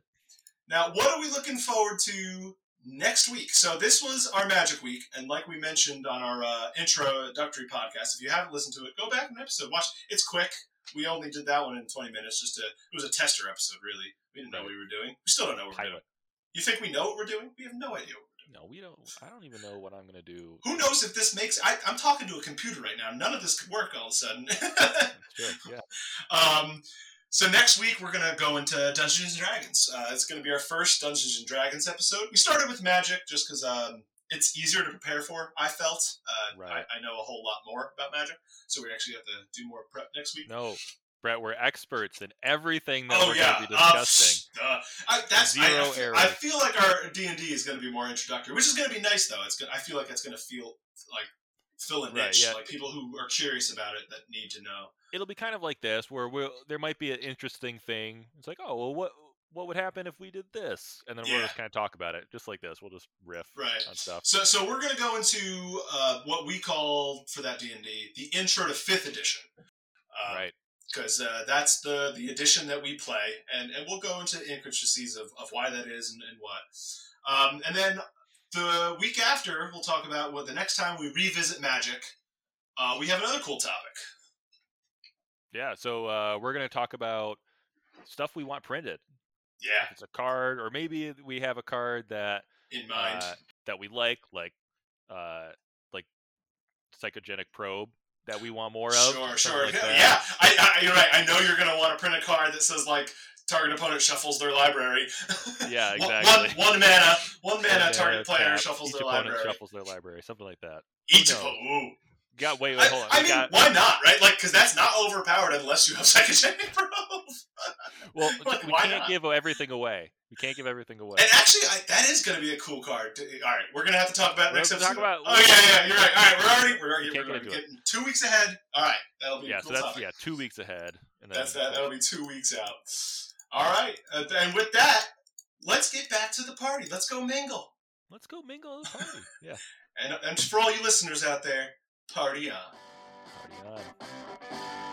Now, what are we looking forward to next week? So this was our Magic Week, and like we mentioned on our uh, introductory podcast, if you haven't listened to it, go back an episode. Watch. It's quick. We only did that one in twenty minutes. Just to it was a tester episode. Really, we didn't know what we were doing. We still don't know what we're doing. You think we know what we're doing? We have no idea. What. No, we don't. I don't even know what I'm gonna do. Who knows if this makes? I, I'm talking to a computer right now. None of this could work all of a sudden. Yeah. Um, so next week we're gonna go into Dungeons and Dragons. Uh, it's gonna be our first Dungeons and Dragons episode. We started with Magic just because um, it's easier to prepare for. I felt uh, Right. I, I know a whole lot more about Magic, so we actually have to do more prep next week. No, Brett, we're experts in everything that oh we're yeah, gonna be uh, discussing. uh, I, that's I- Zero I, error. I feel like our D and D is gonna be more introductory, which is gonna be nice though. It's gonna, I feel like it's gonna feel like fill a niche, Right, yeah. like people who are curious about it that need to know. It'll be kind of like this, where we'll, there might be an interesting thing. It's like, oh, well, what what would happen if we did this? And then we'll just kind of talk about it, just like this. We'll just riff Right. on stuff. So, so we're gonna go into uh, what we call for that D and D the intro to fifth edition, uh, right. Because uh, that's the the edition that we play, and, and we'll go into the intricacies of, of why that is and, and what. Um, and then the week after, we'll talk about what the next time we revisit Magic. Uh, we have another cool topic. Yeah, so uh, we're going to talk about stuff we want printed. Yeah, If it's a card, or maybe we have a card that in mind. uh, that we like, like uh, like psychogenic probe that we want more of. Sure, sure. like yeah, I, I, you're right. I know you're going to want to print a card that says like target opponent shuffles their library. Yeah, exactly. One, one mana, one mana. One target mana, player tap, shuffles each their opponent library. shuffles their library, something like that. Each opponent. Got wait, wait, hold on. I We mean, got- why not, right? Like, because that's not overpowered unless you have psychogenic probe. well, like, we can't not? give everything away. We can't give everything away. And actually, I, that is going to be a cool card. To- All right, we're going to have to talk about We're next gonna talk episode. about- oh yeah, yeah, you're right. All right, we're already we're already we're get into it. getting two weeks ahead. All right, that'll be yeah, a cool so that's topic. yeah, two weeks ahead. And That's that. That'll be two weeks out. All right, uh, and with that, let's get back to the party. Let's go mingle. Let's go mingle at the party. Yeah, And and for all you listeners out there, party on. party on.